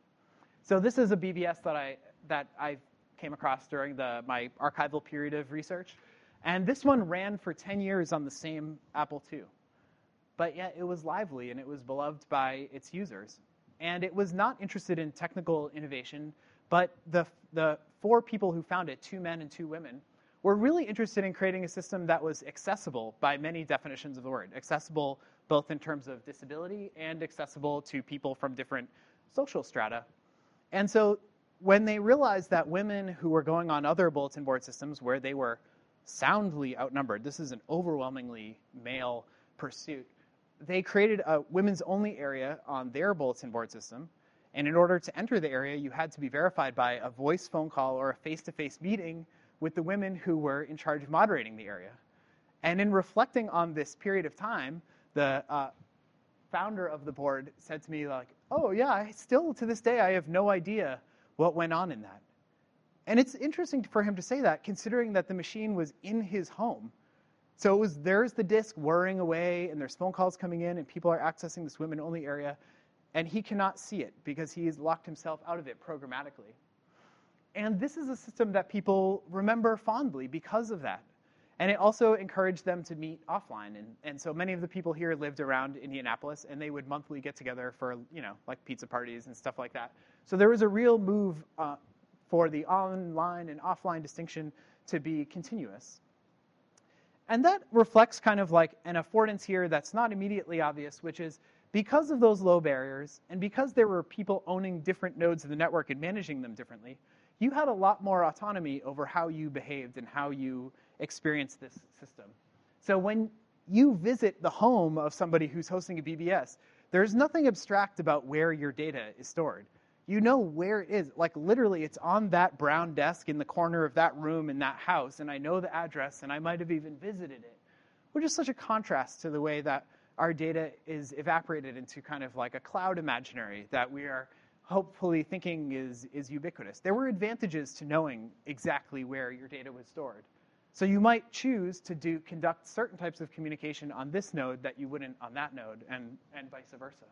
So this is a BBS that I, that I came across during the, my archival period of research. And this one ran for 10 years on the same Apple II. But yet it was lively and it was beloved by its users. And it was not interested in technical innovation, but the, the four people who found it, two men and two women, were really interested in creating a system that was accessible by many definitions of the word. Accessible both in terms of disability and accessible to people from different social strata. And so when they realized that women who were going on other bulletin board systems where they were soundly outnumbered, this is an overwhelmingly male pursuit, they created a women's only area on their bulletin board system and in order to enter the area, you had to be verified by a voice phone call or a face to face meeting with the women who were in charge of moderating the area. And in reflecting on this period of time, the uh, founder of the board said to me, like, oh, yeah, I still to this day, I have no idea what went on in that. And it's interesting for him to say that, considering that the machine was in his home. So it was there's the disk whirring away, and there's phone calls coming in, and people are accessing this women only area and he cannot see it because he's locked himself out of it programmatically. And this is a system that people remember fondly because of that. And it also encouraged them to meet offline. And, and so many of the people here lived around Indianapolis, and they would monthly get together for, you know, like pizza parties and stuff like that. So there was a real move uh, for the online and offline distinction to be continuous. And that reflects kind of like an affordance here that's not immediately obvious, which is because of those low barriers, and because there were people owning different nodes of the network and managing them differently, you had a lot more autonomy over how you behaved and how you experienced this system. So when you visit the home of somebody who's hosting a BBS, there's nothing abstract about where your data is stored. You know where it is. Like literally, it's on that brown desk in the corner of that room in that house, and I know the address, and I might have even visited it. Which is such a contrast to the way that our data is evaporated into kind of like a cloud imaginary that we are hopefully thinking is, is ubiquitous. There were advantages to knowing exactly where your data was stored. So you might choose to do conduct certain types of communication on this node that you wouldn't on that node, and, and vice versa.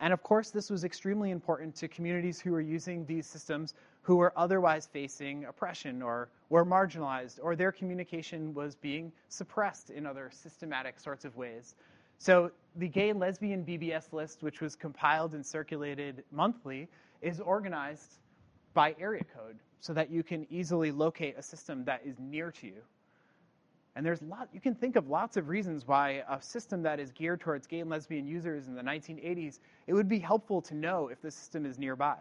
And of course, this was extremely important to communities who were using these systems who were otherwise facing oppression or were marginalized or their communication was being suppressed in other systematic sorts of ways. So the gay and lesbian BBS list, which was compiled and circulated monthly, is organized by area code so that you can easily locate a system that is near to you. And there's lot you can think of lots of reasons why a system that is geared towards gay and lesbian users in the 1980s, it would be helpful to know if the system is nearby.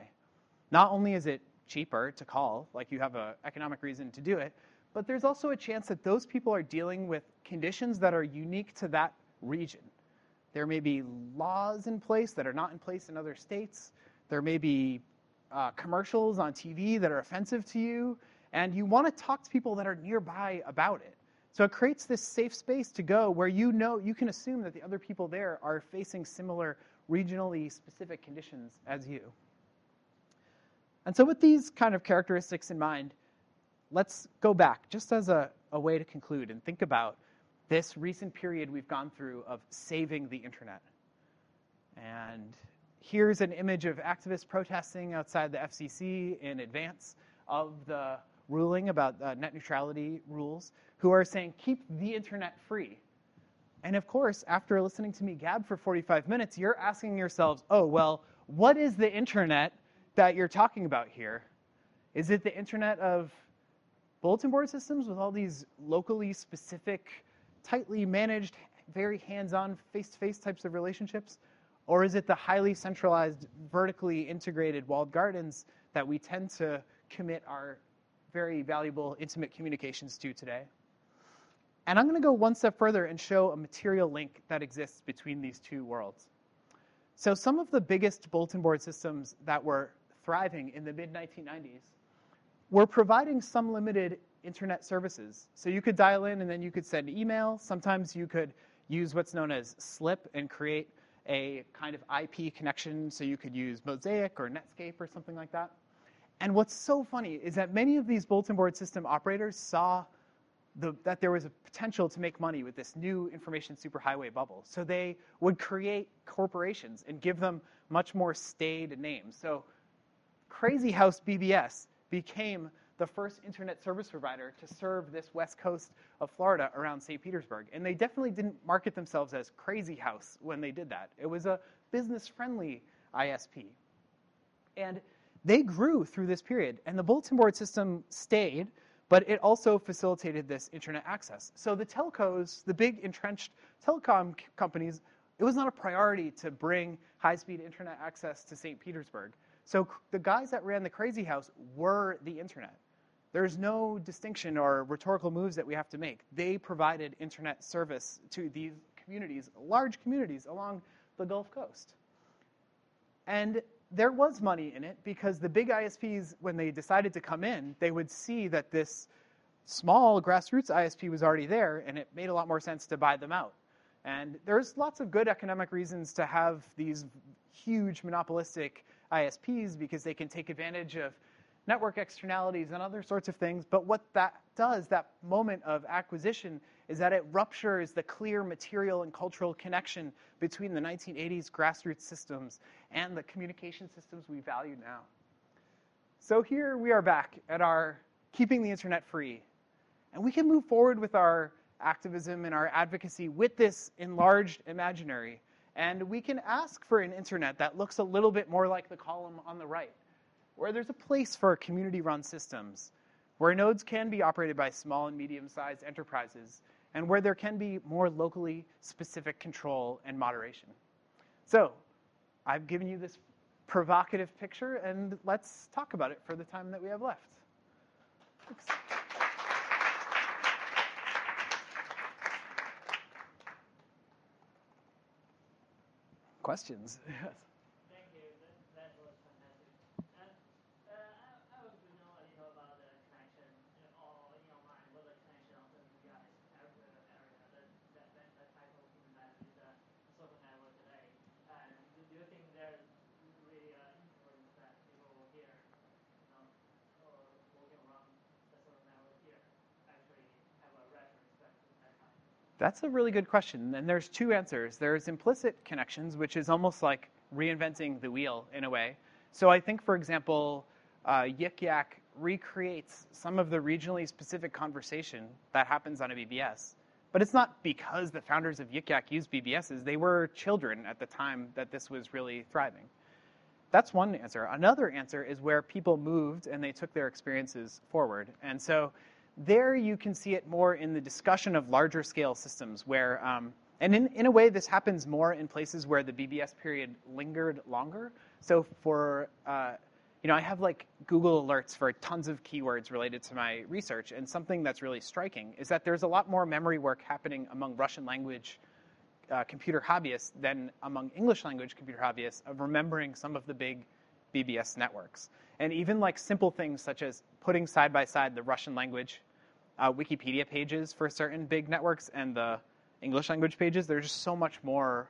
Not only is it cheaper to call, like you have an economic reason to do it, but there's also a chance that those people are dealing with conditions that are unique to that region. There may be laws in place that are not in place in other states. There may be uh, commercials on TV that are offensive to you, and you want to talk to people that are nearby about it. So it creates this safe space to go where you know you can assume that the other people there are facing similar regionally specific conditions as you. And so, with these kind of characteristics in mind, let's go back just as a, a way to conclude and think about this recent period we've gone through of saving the internet. And here's an image of activists protesting outside the FCC in advance of the ruling about uh, net neutrality rules who are saying keep the internet free. And of course, after listening to me gab for 45 minutes, you're asking yourselves, oh, well, what is the internet that you're talking about here? Is it the internet of bulletin board systems with all these locally specific, tightly managed, very hands on, face to face types of relationships? Or is it the highly centralized, vertically integrated walled gardens that we tend to commit our very valuable intimate communications to today? And I'm going to go one step further and show a material link that exists between these two worlds. So, some of the biggest bulletin board systems that were thriving in the mid 1990s were providing some limited internet services. So, you could dial in and then you could send email. Sometimes you could use what's known as SLIP and create a kind of IP connection, so you could use Mosaic or Netscape or something like that. And what's so funny is that many of these bulletin board system operators saw the, that there was a potential to make money with this new information superhighway bubble. So they would create corporations and give them much more staid names. So Crazy House BBS became the first internet service provider to serve this west coast of Florida around St. Petersburg. And they definitely didn't market themselves as Crazy House when they did that. It was a business friendly ISP. And they grew through this period. And the bulletin board system stayed but it also facilitated this internet access. So the telcos, the big entrenched telecom companies, it was not a priority to bring high-speed internet access to St. Petersburg. So the guys that ran the Crazy House were the internet. There's no distinction or rhetorical moves that we have to make. They provided internet service to these communities, large communities along the Gulf Coast. And there was money in it because the big ISPs, when they decided to come in, they would see that this small grassroots ISP was already there, and it made a lot more sense to buy them out. And there's lots of good economic reasons to have these huge monopolistic ISPs because they can take advantage of network externalities and other sorts of things. But what that does, that moment of acquisition, is that it ruptures the clear material and cultural connection between the 1980s grassroots systems and the communication systems we value now. So here we are back at our keeping the internet free. And we can move forward with our activism and our advocacy with this enlarged imaginary. And we can ask for an internet that looks a little bit more like the column on the right where there's a place for community run systems, where nodes can be operated by small and medium sized enterprises, and where there can be more locally specific control and moderation. So, I've given you this provocative picture, and let's talk about it for the time that we have left. Thanks. Questions? Yes. That's a really good question. And there's two answers. There's implicit connections, which is almost like reinventing the wheel in a way. So I think, for example, uh, Yik Yak recreates some of the regionally specific conversation that happens on a BBS. But it's not because the founders of Yik Yak used BBSs. They were children at the time that this was really thriving. That's one answer. Another answer is where people moved and they took their experiences forward. And so there you can see it more in the discussion of larger scale systems where, um, and in, in a way, this happens more in places where the BBS period lingered longer. So for, uh, you know, I have like Google alerts for tons of keywords related to my research, and something that's really striking is that there's a lot more memory work happening among Russian language uh, computer hobbyists than among English language computer hobbyists of remembering some of the big BBS networks. And even like simple things such as putting side by side the Russian language uh, Wikipedia pages for certain big networks and the English language pages, there's just so much more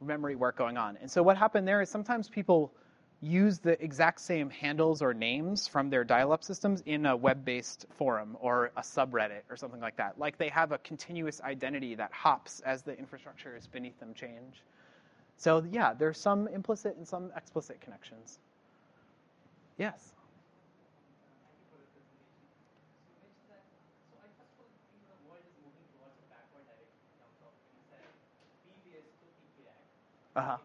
memory work going on. And so what happened there is sometimes people use the exact same handles or names from their dial-up systems in a web-based forum or a subreddit or something like that. Like they have a continuous identity that hops as the infrastructure is beneath them change. So yeah, there's some implicit and some explicit connections. Yes. Uh-huh.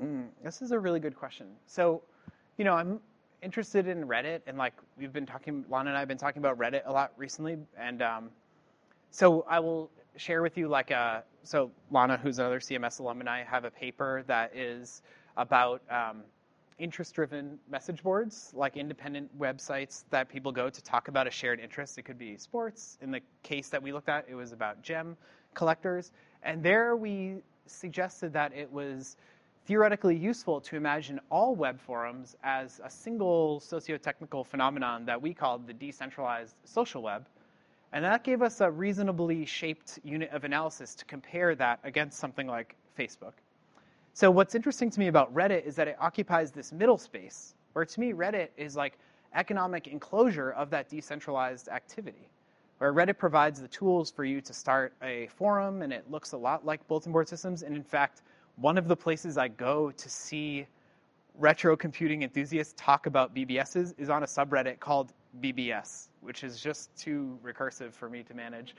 Mm, this is a really good question. So, you know, I'm interested in Reddit, and like we've been talking, Lana and I have been talking about Reddit a lot recently, and um, so I will share with you like a uh, so Lana, who's another CMS alum, and I have a paper that is about um, interest-driven message boards, like independent websites that people go to talk about a shared interest. It could be sports. In the case that we looked at, it was about gem collectors, and there we suggested that it was theoretically useful to imagine all web forums as a single socio-technical phenomenon that we called the decentralized social web. And that gave us a reasonably shaped unit of analysis to compare that against something like Facebook. So what's interesting to me about Reddit is that it occupies this middle space, where to me Reddit is like economic enclosure of that decentralized activity. Where Reddit provides the tools for you to start a forum, and it looks a lot like bulletin board systems. And in fact, one of the places I go to see retro computing enthusiasts talk about BBSs is on a subreddit called BBS, which is just too recursive for me to manage.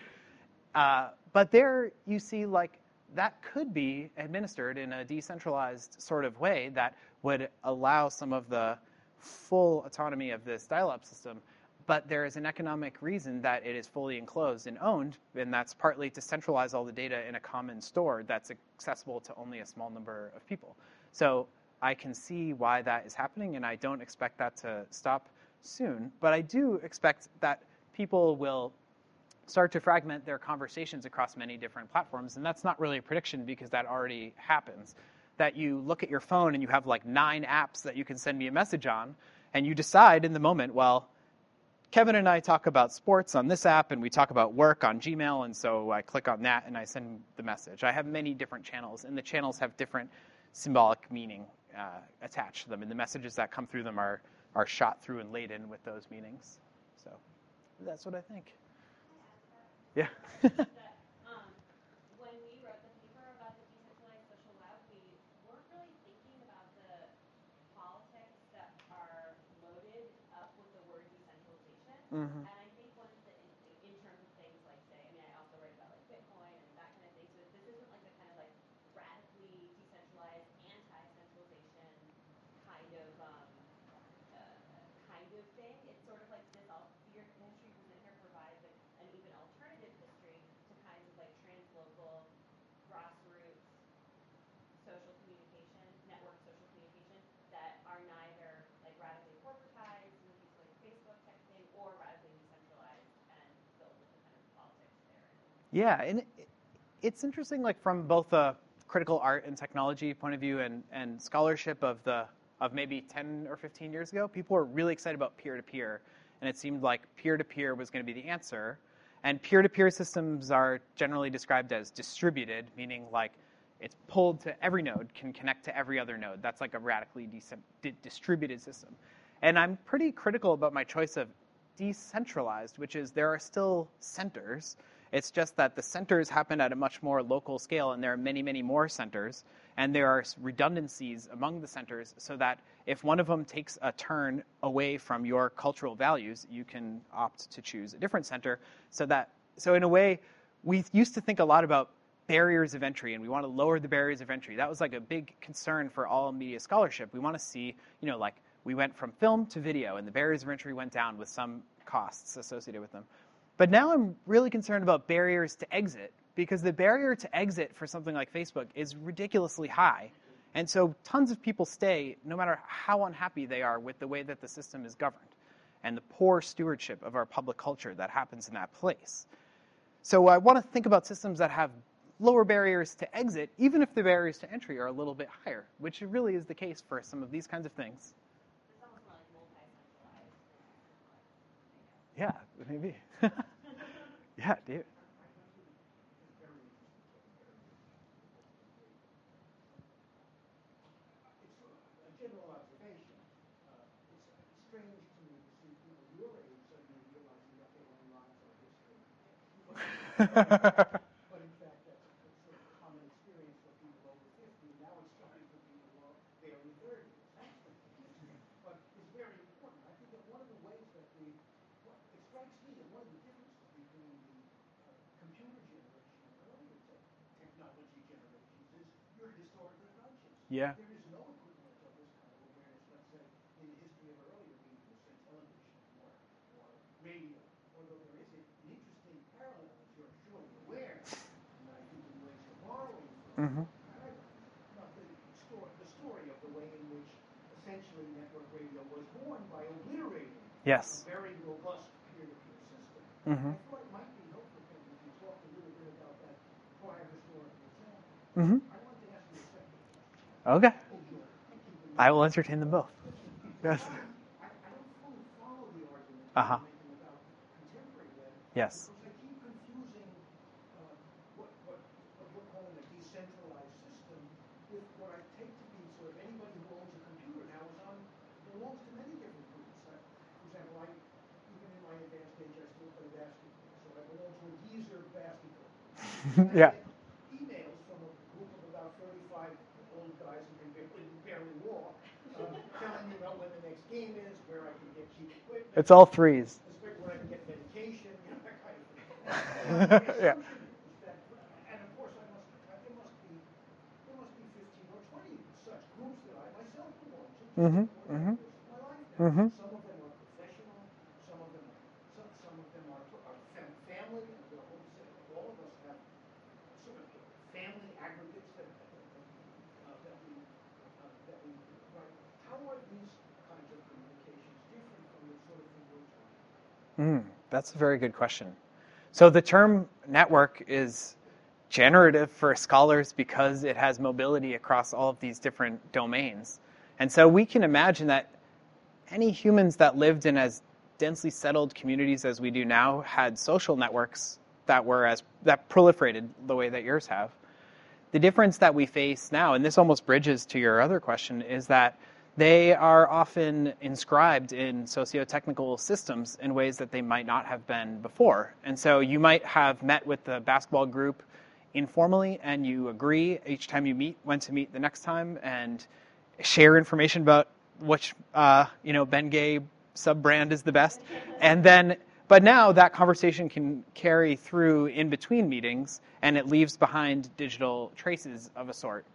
Uh, but there you see like that could be administered in a decentralized sort of way that would allow some of the full autonomy of this dial-up system but there is an economic reason that it is fully enclosed and owned, and that's partly to centralize all the data in a common store that's accessible to only a small number of people. So I can see why that is happening, and I don't expect that to stop soon. But I do expect that people will start to fragment their conversations across many different platforms, and that's not really a prediction because that already happens. That you look at your phone and you have like nine apps that you can send me a message on, and you decide in the moment, well, Kevin and I talk about sports on this app, and we talk about work on Gmail, and so I click on that and I send the message. I have many different channels, and the channels have different symbolic meaning uh, attached to them, and the messages that come through them are, are shot through and laden with those meanings. So that's what I think. Yeah. Mm-hmm. And I think one of the, in, in terms of things like, say, I mean, I also write about like Bitcoin and that kind of thing. So this isn't like the kind of like radically decentralized, anti-centralization kind of um, uh, kind of thing. It's sort of like this. All your history in here provides like an even alternative history to kinds of like translocal, grassroots social communication, network social communication that are neither like radically corporatized or radically decentralized and filled with the kind of politics there. Yeah, and it's interesting, like from both a critical art and technology point of view and, and scholarship of the of maybe 10 or 15 years ago, people were really excited about peer-to-peer, and it seemed like peer-to-peer was going to be the answer. And peer-to-peer systems are generally described as distributed, meaning like it's pulled to every node, can connect to every other node. That's like a radically di- distributed system. And I'm pretty critical about my choice of decentralized, which is there are still centers. It's just that the centers happen at a much more local scale, and there are many, many more centers. And there are redundancies among the centers so that if one of them takes a turn away from your cultural values, you can opt to choose a different center. So that, so in a way, we used to think a lot about barriers of entry and we want to lower the barriers of entry. That was like a big concern for all media scholarship. We want to see, you know, like we went from film to video and the barriers of entry went down with some costs associated with them. But now I'm really concerned about barriers to exit because the barrier to exit for something like Facebook is ridiculously high. And so tons of people stay no matter how unhappy they are with the way that the system is governed and the poor stewardship of our public culture that happens in that place. So I want to think about systems that have lower barriers to exit, even if the barriers to entry are a little bit higher, which really is the case for some of these kinds of things. Yeah, maybe. yeah, David. but in fact, that's a sort of common experience for people over 50. Now it's starting for people who are barely 30. but it's very important. I think that one of the ways that we, well, it strikes me that one of the differences between the uh, computer generation and earlier te- technology generations is you're historically conscious. Yeah. There is no equivalent of this kind of awareness, let's say, in the history of earlier mediums, say television or, or radio, although there is an interesting parallel, you're surely aware, and I think in ways you're borrowing from Mhm. paradigms, the, story, the story of the way in which essentially network radio was born by obliterating Yes. a very robust peer-to-peer system. Mhm. I thought it might be helpful if you talked a little bit about that prior historical example. hmm I wanted to ask you a second question. Okay. I will entertain them both. Yes. I, I don't fully It's all threes. Especially where I can get medication, you know, that kind of thing. Yeah. And of course, I must, there must be, there must be 15 or 20 such groups that I myself belong to. Mhm, over the mhm. course of my life now. Mhm. Some of them are professional, some of them are, some, some of them are, are fam- family, and the whole set, all of us have sort of family aggregates that, uh, that we, uh, that we write. How are these kinds of communications different from the sort of thing we're talking about? Mm, that's a very good question. So the term network is generative for scholars because it has mobility across all of these different domains. And so we can imagine that any humans that lived in as densely settled communities as we do now had social networks that were as that proliferated the way that yours have. The difference that we face now, and this almost bridges to your other question, is that they are often inscribed in socio-technical systems in ways that they might not have been before. And so you might have met with the basketball group informally and you agree each time you meet when to meet the next time and share information about which uh, you know Bengay sub brand is the best. And then but now that conversation can carry through in between meetings and it leaves behind digital traces of a sort.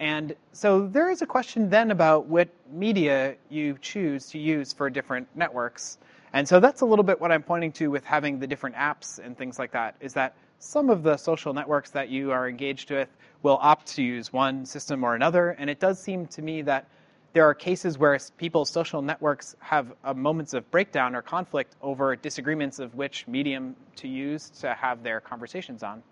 And so there is a question then about what media you choose to use for different networks. And so that's a little bit what I'm pointing to with having the different apps and things like that, is that some of the social networks that you are engaged with will opt to use one system or another. And it does seem to me that there are cases where people's social networks have uh, moments of breakdown or conflict over disagreements of which medium to use to have their conversations on.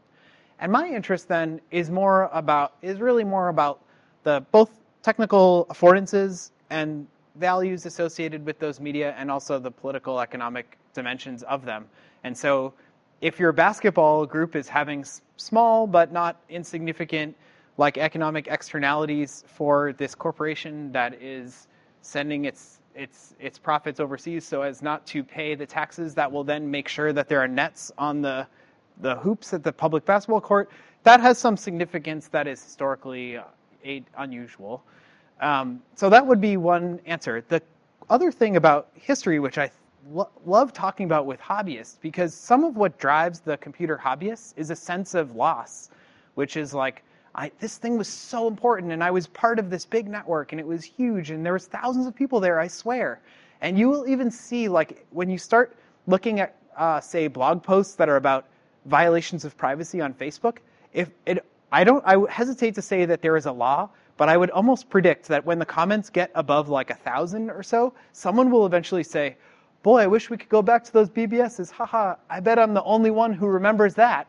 And my interest then is more about is really more about the both technical affordances and values associated with those media and also the political economic dimensions of them. And so if your basketball group is having small but not insignificant like economic externalities for this corporation that is sending its its its profits overseas so as not to pay the taxes that will then make sure that there are nets on the the hoops at the public basketball court. That has some significance that is historically uh, unusual. Um, so that would be one answer. The other thing about history, which I lo- love talking about with hobbyists, because some of what drives the computer hobbyists is a sense of loss, which is like, I, this thing was so important, and I was part of this big network, and it was huge, and there was thousands of people there. I swear. And you will even see, like, when you start looking at, uh, say, blog posts that are about violations of privacy on Facebook, if it, I don't, I hesitate to say that there is a law, but I would almost predict that when the comments get above like a thousand or so, someone will eventually say, "Boy, I wish we could go back to those BBSs." Haha! I bet I'm the only one who remembers that.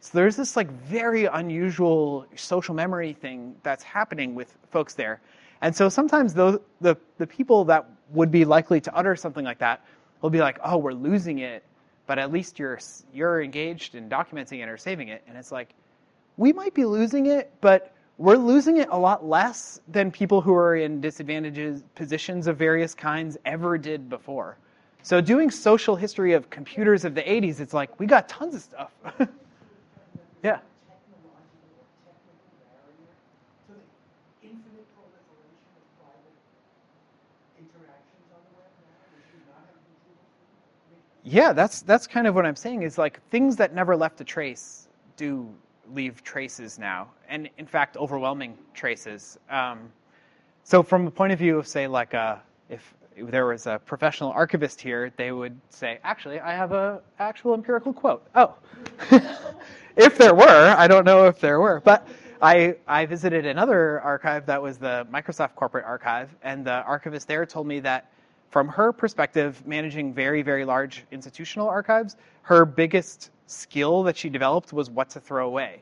So there's this like very unusual social memory thing that's happening with folks there. And so sometimes those, the, the people that would be likely to utter something like that will be like, oh, we're losing it, but at least you're, you're engaged in documenting it or saving it. And it's like, we might be losing it, but we're losing it a lot less than people who are in disadvantages positions of various kinds ever did before. So doing social history of computers of the 80s, it's like we got tons of stuff. yeah. Yeah, that's that's kind of what I'm saying is like things that never left a trace do leave traces now, and in fact, overwhelming traces. Um, so, from a point of view of, say, like a, uh, if there was a professional archivist here, they would say, "Actually, I have a actual empirical quote." Oh, if there were, I don't know if there were, but I I visited another archive that was the Microsoft Corporate Archive, and the archivist there told me that from her perspective, managing very, very large institutional archives, her biggest skill that she developed was what to throw away.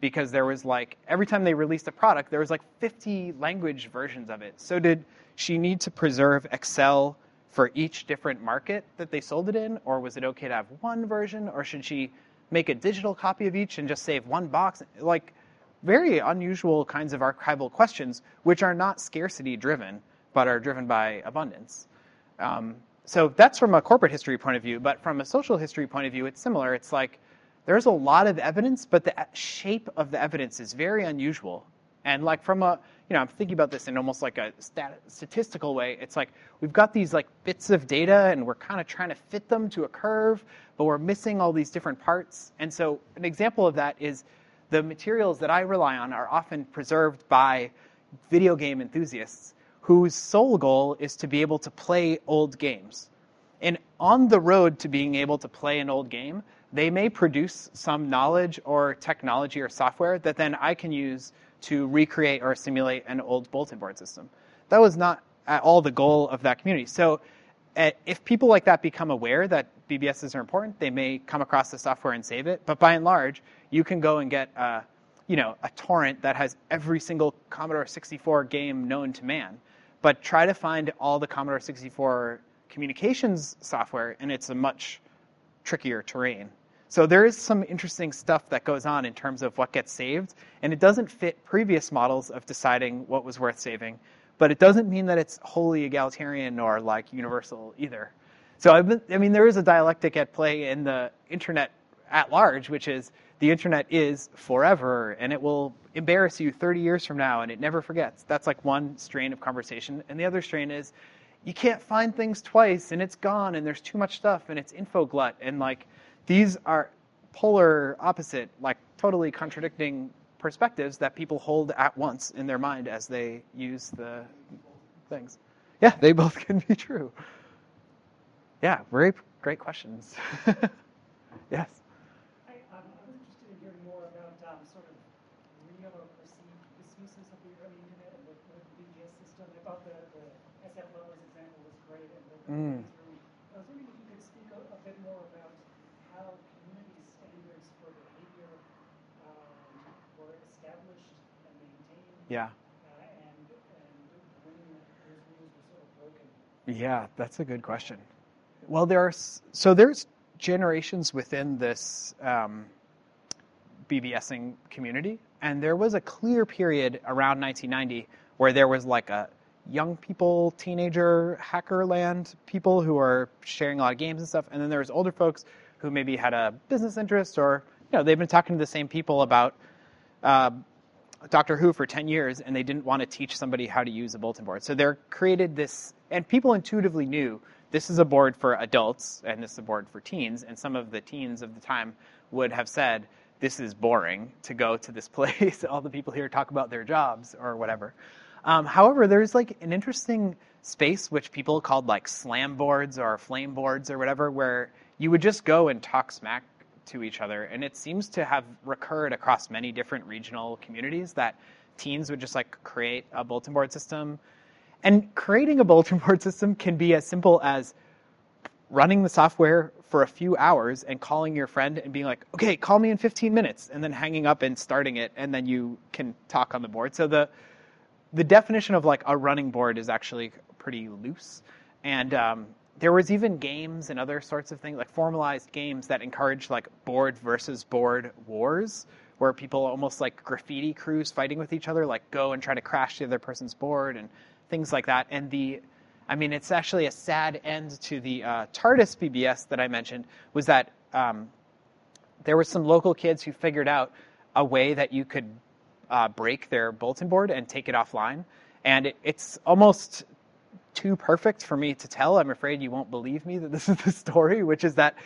Because there was like, every time they released a product, there was like 50 language versions of it. So did she need to preserve Excel for each different market that they sold it in? Or was it okay to have one version? Or should she make a digital copy of each and just save one box? Like, very unusual kinds of archival questions, which are not scarcity driven, but are driven by abundance. Um, so that's from a corporate history point of view, but from a social history point of view, it's similar. It's like there's a lot of evidence, but the shape of the evidence is very unusual. And like from a, you know, I'm thinking about this in almost like a stat- statistical way. It's like we've got these like bits of data, and we're kind of trying to fit them to a curve, but we're missing all these different parts. And so an example of that is the materials that I rely on are often preserved by video game enthusiasts whose sole goal is to be able to play old games. And on the road to being able to play an old game, they may produce some knowledge or technology or software that then I can use to recreate or simulate an old bulletin board system. That was not at all the goal of that community. So uh, if people like that become aware that BBSs are important, they may come across the software and save it. But by and large, you can go and get uh, you know, a torrent that has every single Commodore 64 game known to man but try to find all the Commodore 64 communications software, and it's a much trickier terrain. So there is some interesting stuff that goes on in terms of what gets saved, and it doesn't fit previous models of deciding what was worth saving, but it doesn't mean that it's wholly egalitarian or like universal either. So been, I mean, there is a dialectic at play in the internet at large, which is the internet is forever and it will embarrass you 30 years from now and it never forgets. That's like one strain of conversation. And the other strain is you can't find things twice and it's gone and there's too much stuff and it's info glut. And like these are polar opposite, like totally contradicting perspectives that people hold at once in their mind as they use the things. Yeah, they both can be true. Yeah, very great questions. yes. Mm. I was wondering if you could speak a, a, bit more about how community standards for behavior um, were established and maintained. Yeah. Uh, and, and when those rules were sort of broken. Yeah, that's a good question. Well, there are so there's generations within this um, BBSing community, and there was a clear period around 1990 where there was like a young people, teenager, hacker land people who are sharing a lot of games and stuff, and then there was older folks who maybe had a business interest or you know they've been talking to the same people about uh, Doctor Who for 10 years and they didn't want to teach somebody how to use a bulletin board. So they're created this, and people intuitively knew this is a board for adults and this is a board for teens. And some of the teens of the time would have said, this is boring to go to this place. All the people here talk about their jobs or whatever. Um, however, there's like an interesting space which people called like slam boards or flame boards or whatever, where you would just go and talk smack to each other. And it seems to have recurred across many different regional communities that teens would just like create a bulletin board system. And creating a bulletin board system can be as simple as running the software for a few hours and calling your friend and being like, okay, call me in 15 minutes, and then hanging up and starting it, and then you can talk on the board. So the the definition of like a running board is actually pretty loose. And um, there was even games and other sorts of things like formalized games that encouraged like board versus board wars where people almost like graffiti crews fighting with each other like go and try to crash the other person's board and things like that and the i mean it's actually a sad end to the uh, tardis bbs that i mentioned was that um, there were some local kids who figured out a way that you could uh, break their bulletin board and take it offline and it, it's almost too perfect for me to tell. I'm afraid you won't believe me that this is the story, which is that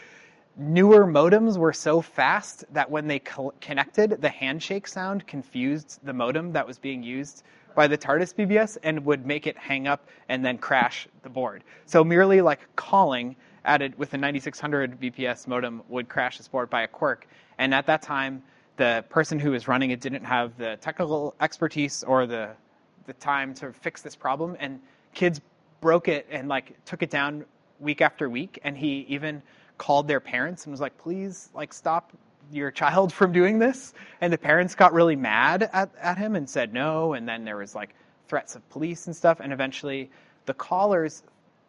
newer modems were so fast that when they co- connected, the handshake sound confused the modem that was being used by the TARDIS BBS and would make it hang up and then crash the board. So merely like calling added with a 9600 BPS modem would crash this board by a quirk. And at that time, the person who was running it didn't have the technical expertise or the the time to fix this problem. And kids broke it and like took it down week after week. And he even called their parents and was like please like stop your child from doing this. And the parents got really mad at, at him and said no. And then there was like threats of police and stuff. And eventually the callers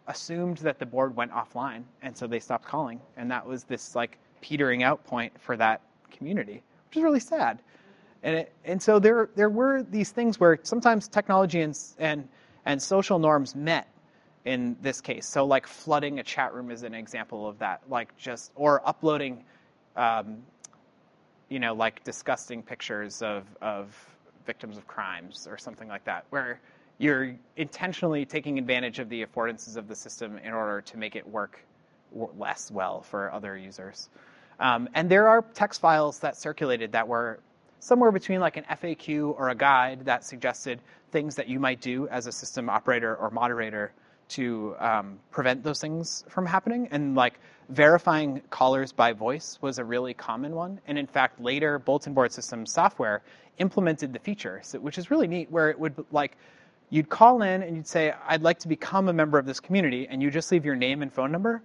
assumed that the board went offline. And so they stopped calling. And that was this like petering out point for that community which is really sad and it, and so there there were these things where sometimes technology and and and social norms met in this case. So like flooding a chat room is an example of that. Like just or uploading, um, you know, like disgusting pictures of of victims of crimes or something like that, where you're intentionally taking advantage of the affordances of the system in order to make it work less well for other users. Um, and there are text files that circulated that were somewhere between like an FAQ or a guide that suggested things that you might do as a system operator or moderator to um, prevent those things from happening. And like verifying callers by voice was a really common one. And in fact, later bulletin board system software implemented the feature, which is really neat, where it would like you'd call in and you'd say, "I'd like to become a member of this community," and you just leave your name and phone number.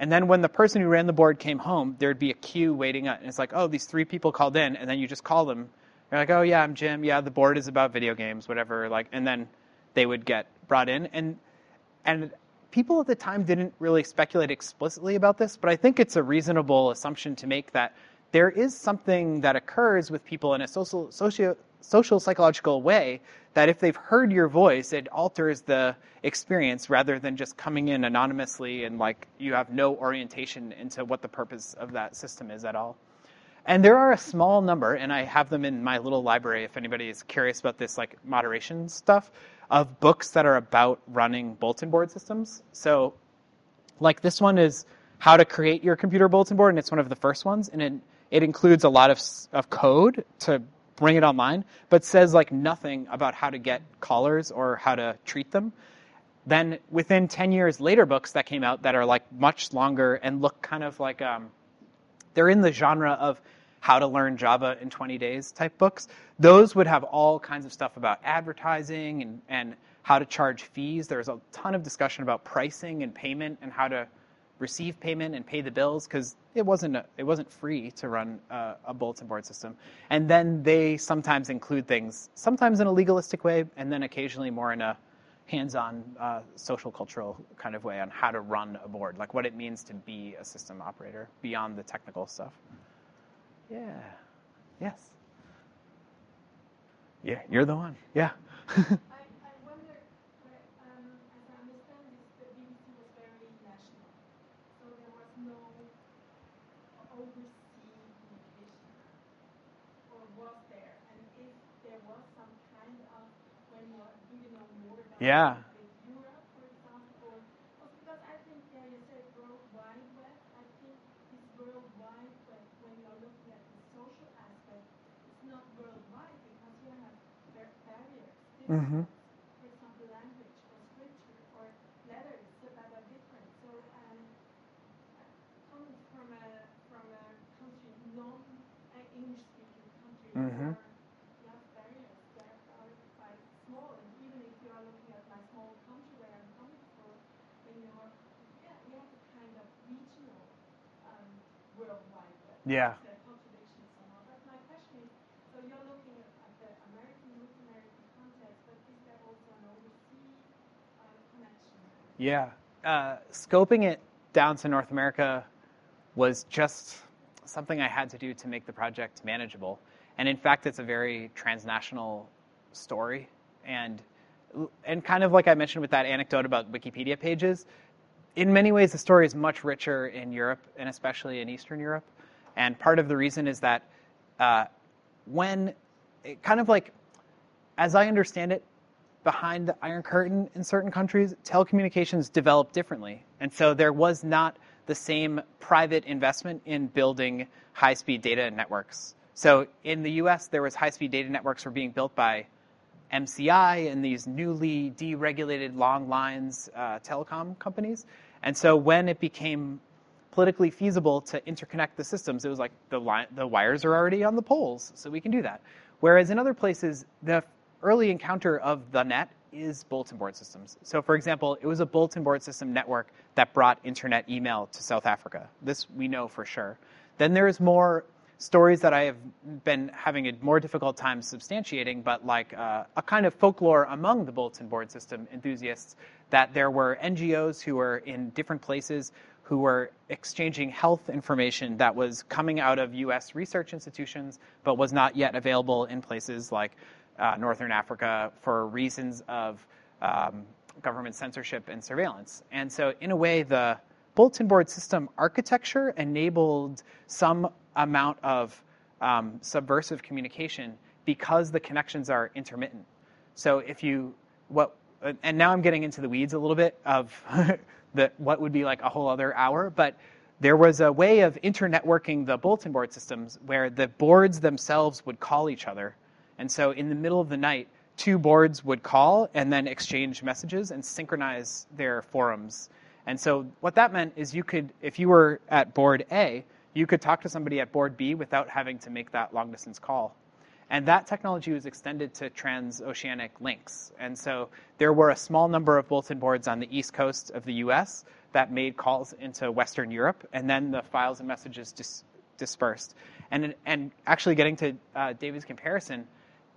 And then when the person who ran the board came home, there'd be a queue waiting up, and it's like, "Oh, these three people called in," and then you just call them. You're like, "Oh yeah, I'm Jim. Yeah, the board is about video games, whatever." Like, and then they would get brought in and and people at the time didn't really speculate explicitly about this, but I think it's a reasonable assumption to make that there is something that occurs with people in a social, socio, social psychological way that if they've heard your voice, it alters the experience rather than just coming in anonymously and like you have no orientation into what the purpose of that system is at all. And there are a small number, and I have them in my little library if anybody is curious about this like moderation stuff of books that are about running bulletin board systems. So, like this one is how to create your computer bulletin board, and it's one of the first ones, and it, it includes a lot of, of code to bring it online, but says like nothing about how to get callers or how to treat them. Then within 10 years later books that came out that are like much longer and look kind of like um, they're in the genre of how to learn Java in 20 days type books. Those would have all kinds of stuff about advertising and, and how to charge fees. There's a ton of discussion about pricing and payment and how to receive payment and pay the bills because it wasn't a, it wasn't free to run a, a, bulletin board system. And then they sometimes include things, sometimes in a legalistic way, and then occasionally more in a hands-on uh, social cultural kind of way on how to run a board, like what it means to be a system operator beyond the technical stuff. Yeah. Yes. Yeah, you're the one. Yeah. I, I wonder, where, um, as I understand this, the BBS was very national, so there was no overseas communication, or was there? And if there was some kind of, when you are, do you know more about Yeah. with Europe, for example, or well, because I think yeah, you said World Wide Web. I think this World Wide Web, when you're looking at the social aspect, it's not worldwide because you have bar- barriers. Mhm. For example, language or scripture or letters that are different. So, um, coming from a from a country non uh, English speaking country, Mhm. where you have barriers that are quite small, and even if you are looking at my small country where I'm coming from, then you're yeah, you have a kind of regional um, worldwide web. Yeah. It's a contradiction somehow. But my question is, so you're looking at, at the American, North American context, but is there also an overseas uh, connection? Yeah. Uh, scoping it down to North America was just something I had to do to make the project manageable. And in fact, it's a very transnational story. And, and kind of like I mentioned with that anecdote about Wikipedia pages, in many ways, the story is much richer in Europe and especially in Eastern Europe. And part of the reason is that uh, when, kind of like, as I understand it, behind the Iron Curtain in certain countries, telecommunications developed differently. And so there was not the same private investment in building high speed data networks. So in the US, there was high speed data networks were being built by MCI and these newly deregulated long lines uh, telecom companies. And so when it became politically feasible to interconnect the systems, it was like the, line, the wires are already on the poles, so we can do that. Whereas in other places, the early encounter of the net is bulletin board systems. So, for example, it was a bulletin board system network that brought internet email to South Africa. This we know for sure. Then there's more stories that I have been having a more difficult time substantiating, but like uh, a kind of folklore among the bulletin board system enthusiasts that there were NGOs who were in different places who were exchanging health information that was coming out of US research institutions but was not yet available in places like uh, Northern Africa for reasons of um, government censorship and surveillance. And so, in a way, the bulletin board system architecture enabled some amount of um, subversive communication because the connections are intermittent. So, if you what and now I'm getting into the weeds a little bit of the what would be like a whole other hour, but there was a way of internetworking the bulletin board systems where the boards themselves would call each other. And so in the middle of the night, two boards would call and then exchange messages and synchronize their forums. And so what that meant is you could, if you were at board A, you could talk to somebody at board B without having to make that long distance call. And that technology was extended to transoceanic links. And so there were a small number of bulletin boards on the east coast of the US that made calls into Western Europe, and then the files and messages dis- dispersed. And, and actually, getting to uh, David's comparison,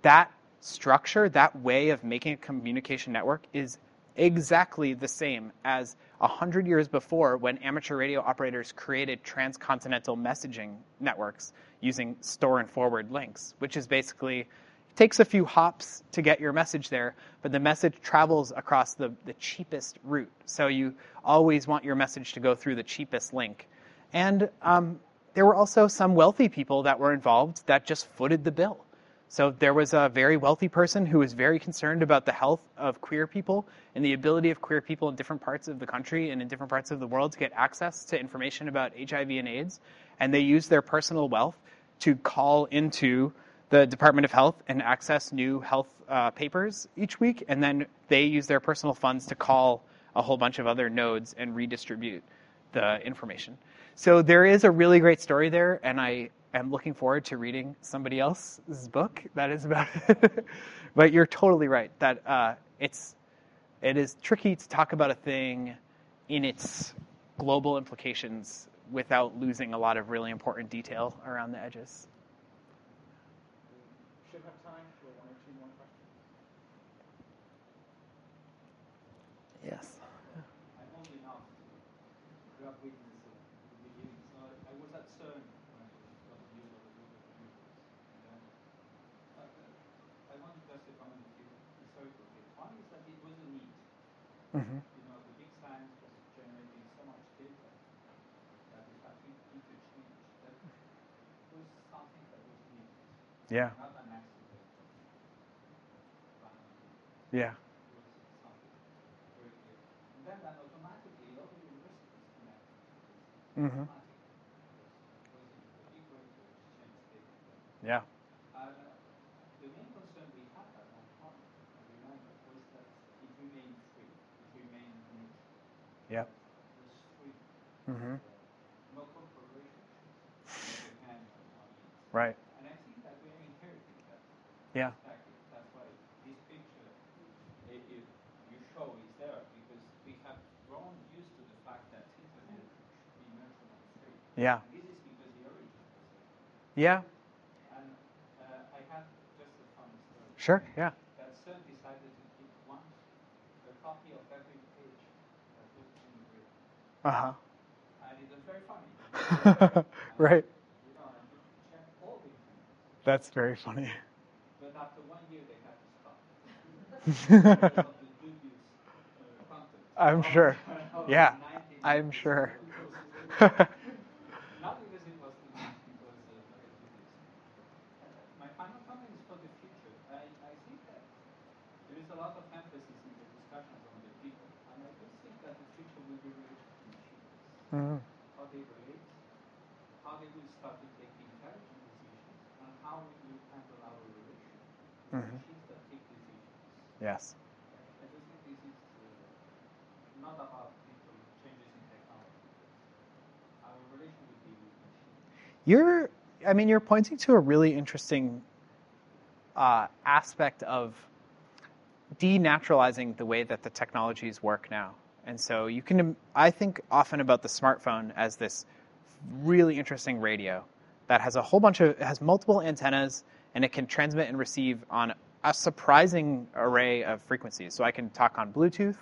that structure, that way of making a communication network is exactly the same as 100 years before when amateur radio operators created transcontinental messaging networks using store and forward links, which is basically takes a few hops to get your message there, but the message travels across the, the cheapest route. So you always want your message to go through the cheapest link. And um, there were also some wealthy people that were involved that just footed the bill. So there was a very wealthy person who was very concerned about the health of queer people and the ability of queer people in different parts of the country and in different parts of the world to get access to information about HIV and AIDS. And they used their personal wealth to call into the Department of Health and access new health uh, papers each week. And then they use their personal funds to call a whole bunch of other nodes and redistribute the information. So there is a really great story there, and I am looking forward to reading somebody else's book that is about it. but you're totally right that uh, it's it is tricky to talk about a thing in its global implications without losing a lot of really important detail around the edges. Should have time for one or two more questions. Yes. I'm only now grew up reading this uh, at the beginning. So I, I was at CERN when I got the news of the Google computers. Mhm. You know, the big science was generating so much data that if I think need to change, that was something that was needed, Yeah. not an accident. But Yeah. it was something very clear. And then, then automatically all the universities connected to this. Mhm. Automatically. It was a big way to exchange data. Yeah. Uh, the main concern we had at that point, I remember, was that it remained free. It remained neutral. Yep. It was Yeah. That's why this picture, if you show, is there because we have grown used to the fact that internet should be neutral and free. Yeah. And this is because the origin was there. Yeah. And uh, I have just a funny story. Sure. Yeah. That Sun decided to keep one, a copy of every page that was in the grid. Uh huh. And it was very funny. right. You know, and you check all the. That's very funny. But after one year, they had to stop. Because of the dubious uh, content. I'm sure. Yeah, I'm sure. Not because it was because uh, very dubious. Uh, my final comment is for the future. I, I think that there is a lot of emphasis in the discussions on the people, and I do think that the future will be related to machines. Mhm. How they relate, how they will start to take intelligent decisions, and how we will handle our relation with Mhm. machines that take decisions. Yes. I. You're, I mean, you're pointing to a really interesting uh, aspect of denaturalizing the way that the technologies work now. And so you can, I think often about the smartphone as this really interesting radio that has a whole bunch of, has multiple antennas and it can transmit and receive on a surprising array of frequencies. So I can talk on Bluetooth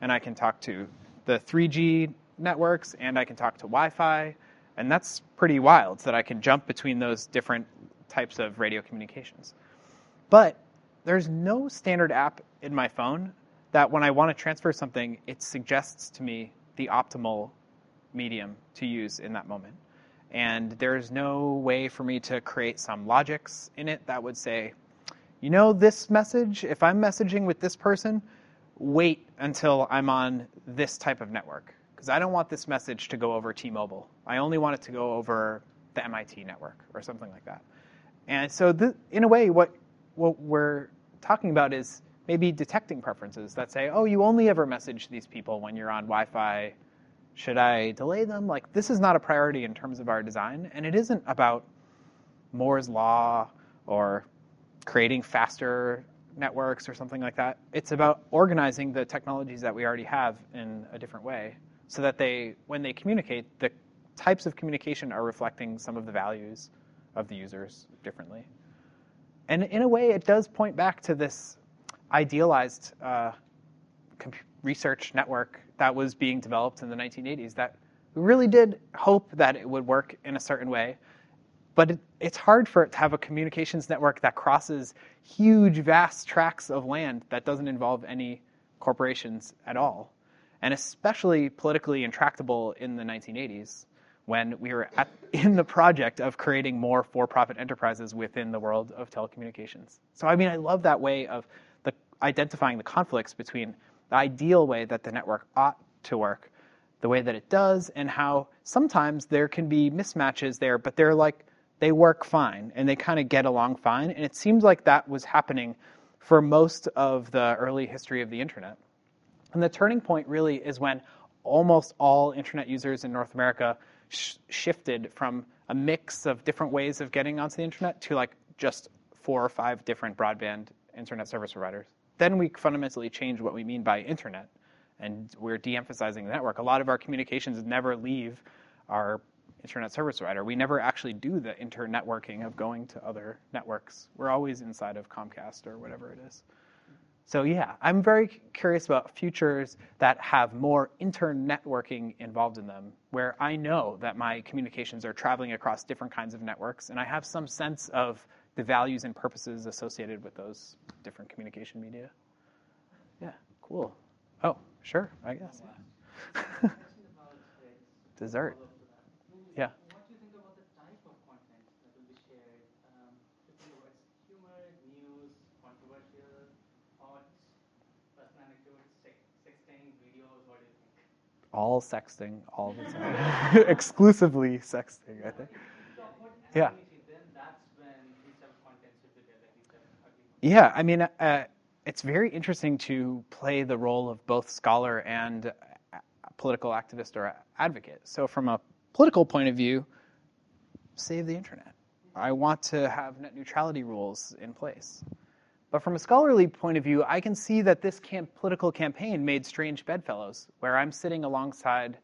and I can talk to the 3G networks and I can talk to Wi Fi. And that's pretty wild that I can jump between those different types of radio communications. But there's no standard app in my phone that when I want to transfer something, it suggests to me the optimal medium to use in that moment. And there's no way for me to create some logics in it that would say, you know, this message, if I'm messaging with this person, wait until I'm on this type of network. Because I don't want this message to go over T Mobile. I only want it to go over the MIT network or something like that. And so, th- in a way, what, what we're talking about is maybe detecting preferences that say, oh, you only ever message these people when you're on Wi Fi. Should I delay them? Like, this is not a priority in terms of our design. And it isn't about Moore's Law or creating faster networks or something like that. It's about organizing the technologies that we already have in a different way so that they, when they communicate, the types of communication are reflecting some of the values of the users differently. And in a way, it does point back to this idealized uh, research network that was being developed in the 1980s that we really did hope that it would work in a certain way. But it, it's hard for it to have a communications network that crosses huge, vast tracts of land that doesn't involve any corporations at all. And especially politically intractable in the 1980s when we were at, in the project of creating more for profit enterprises within the world of telecommunications. So, I mean, I love that way of the, identifying the conflicts between the ideal way that the network ought to work, the way that it does, and how sometimes there can be mismatches there, but they're like, they work fine and they kind of get along fine. And it seems like that was happening for most of the early history of the internet. And the turning point really is when almost all internet users in North America sh- shifted from a mix of different ways of getting onto the internet to like just four or five different broadband internet service providers. Then we fundamentally changed what we mean by internet, and we're de emphasizing the network. A lot of our communications never leave our internet service provider. We never actually do the internetworking of going to other networks. We're always inside of Comcast or whatever it is. So yeah, I'm very curious about futures that have more internetworking involved in them, where I know that my communications are traveling across different kinds of networks, and I have some sense of the values and purposes associated with those different communication media. Yeah, cool. Oh, Sure, I guess. Dessert. follow-up to that. Yeah. What do you think about the type of content that will be shared? Um, do you think about humor, news, controversial, arts, personal anecdotes, sex, sexting, videos? What do you think? All sexting, all the time. Exclusively sexting, I think. Yeah. Yeah, I mean, uh, it's very interesting to play the role of both scholar and political activist or advocate. So, from a political point of view, save the internet. I want to have net neutrality rules in place. But from a scholarly point of view, I can see that this camp- political campaign made strange bedfellows, where I'm sitting alongside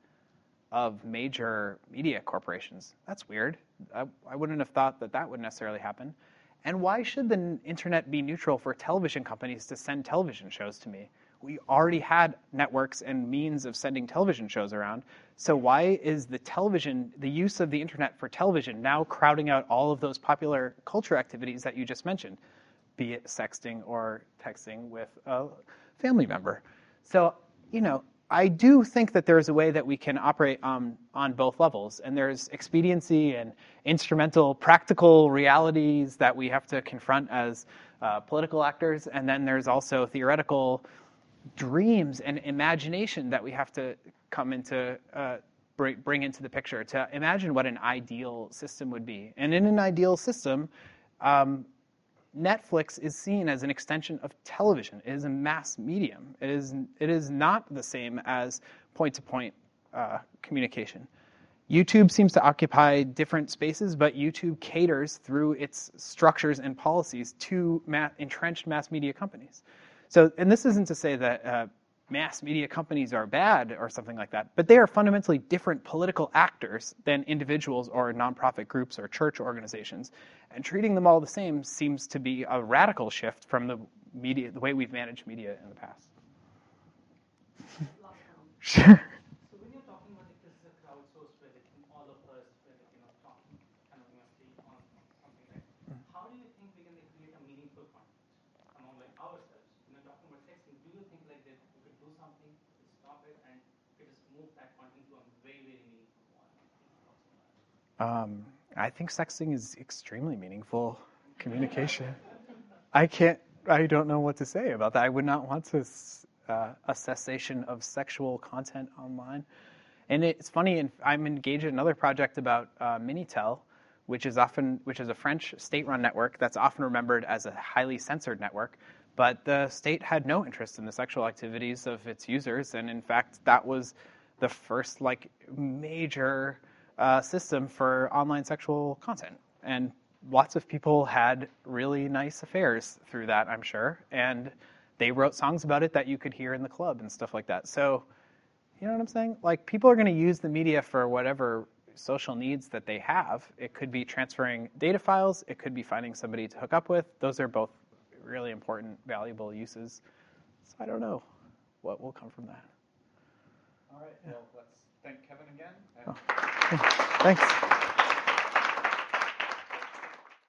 of major media corporations. That's weird. I, I wouldn't have thought that that would necessarily happen. And why should the internet be neutral for television companies to send television shows to me? We already had networks and means of sending television shows around. So why is the television, the use of the internet for television, now crowding out all of those popular culture activities that you just mentioned, be it sexting or texting with a family member? So, you know, I do think that there's a way that we can operate um, on both levels, and there's expediency and instrumental, practical realities that we have to confront as uh, political actors, and then there's also theoretical dreams and imagination that we have to come into uh, bring, into the picture to imagine what an ideal system would be. And in an ideal system, um, Netflix is seen as an extension of television. It is a mass medium. It is, it is not the same as point to point communication. YouTube seems to occupy different spaces, but YouTube caters through its structures and policies to ma- entrenched mass media companies. So, and this isn't to say that uh, mass media companies are bad or something like that, but they are fundamentally different political actors than individuals or nonprofit groups or church organizations. And treating them all the same seems to be a radical shift from the media, the way we've managed media in the past. Sure. So when you're talking about like this is a crowdsourced where like all of us were like, you know talking anonymously on something like how do you think we can like, create a meaningful content among like ourselves? You know, talking about texting, do you think like that we could do something to stop it and we just move that content to a very, very meaningful one? Um, I think sexting is extremely meaningful communication. I can't. I don't know what to say about that. I would not want to uh, a cessation of sexual content online. And it's funny. And I'm engaged in another project about uh, Minitel, which is often which is a French state-run network that's often remembered as a highly censored network. But the state had no interest in the sexual activities of its users, and in fact, that was the first like major uh, system for online sexual content. And lots of people had really nice affairs through that, I'm sure. And they wrote songs about it that you could hear in the club and stuff like that. So, you know what I'm saying? Like, people are going to use the media for whatever social needs that they have. It could be transferring data files, it could be finding somebody to hook up with. Those are both really important, valuable uses. So, I don't know what will come from that. All right. Well, let's thank Kevin again. Oh, Thanks.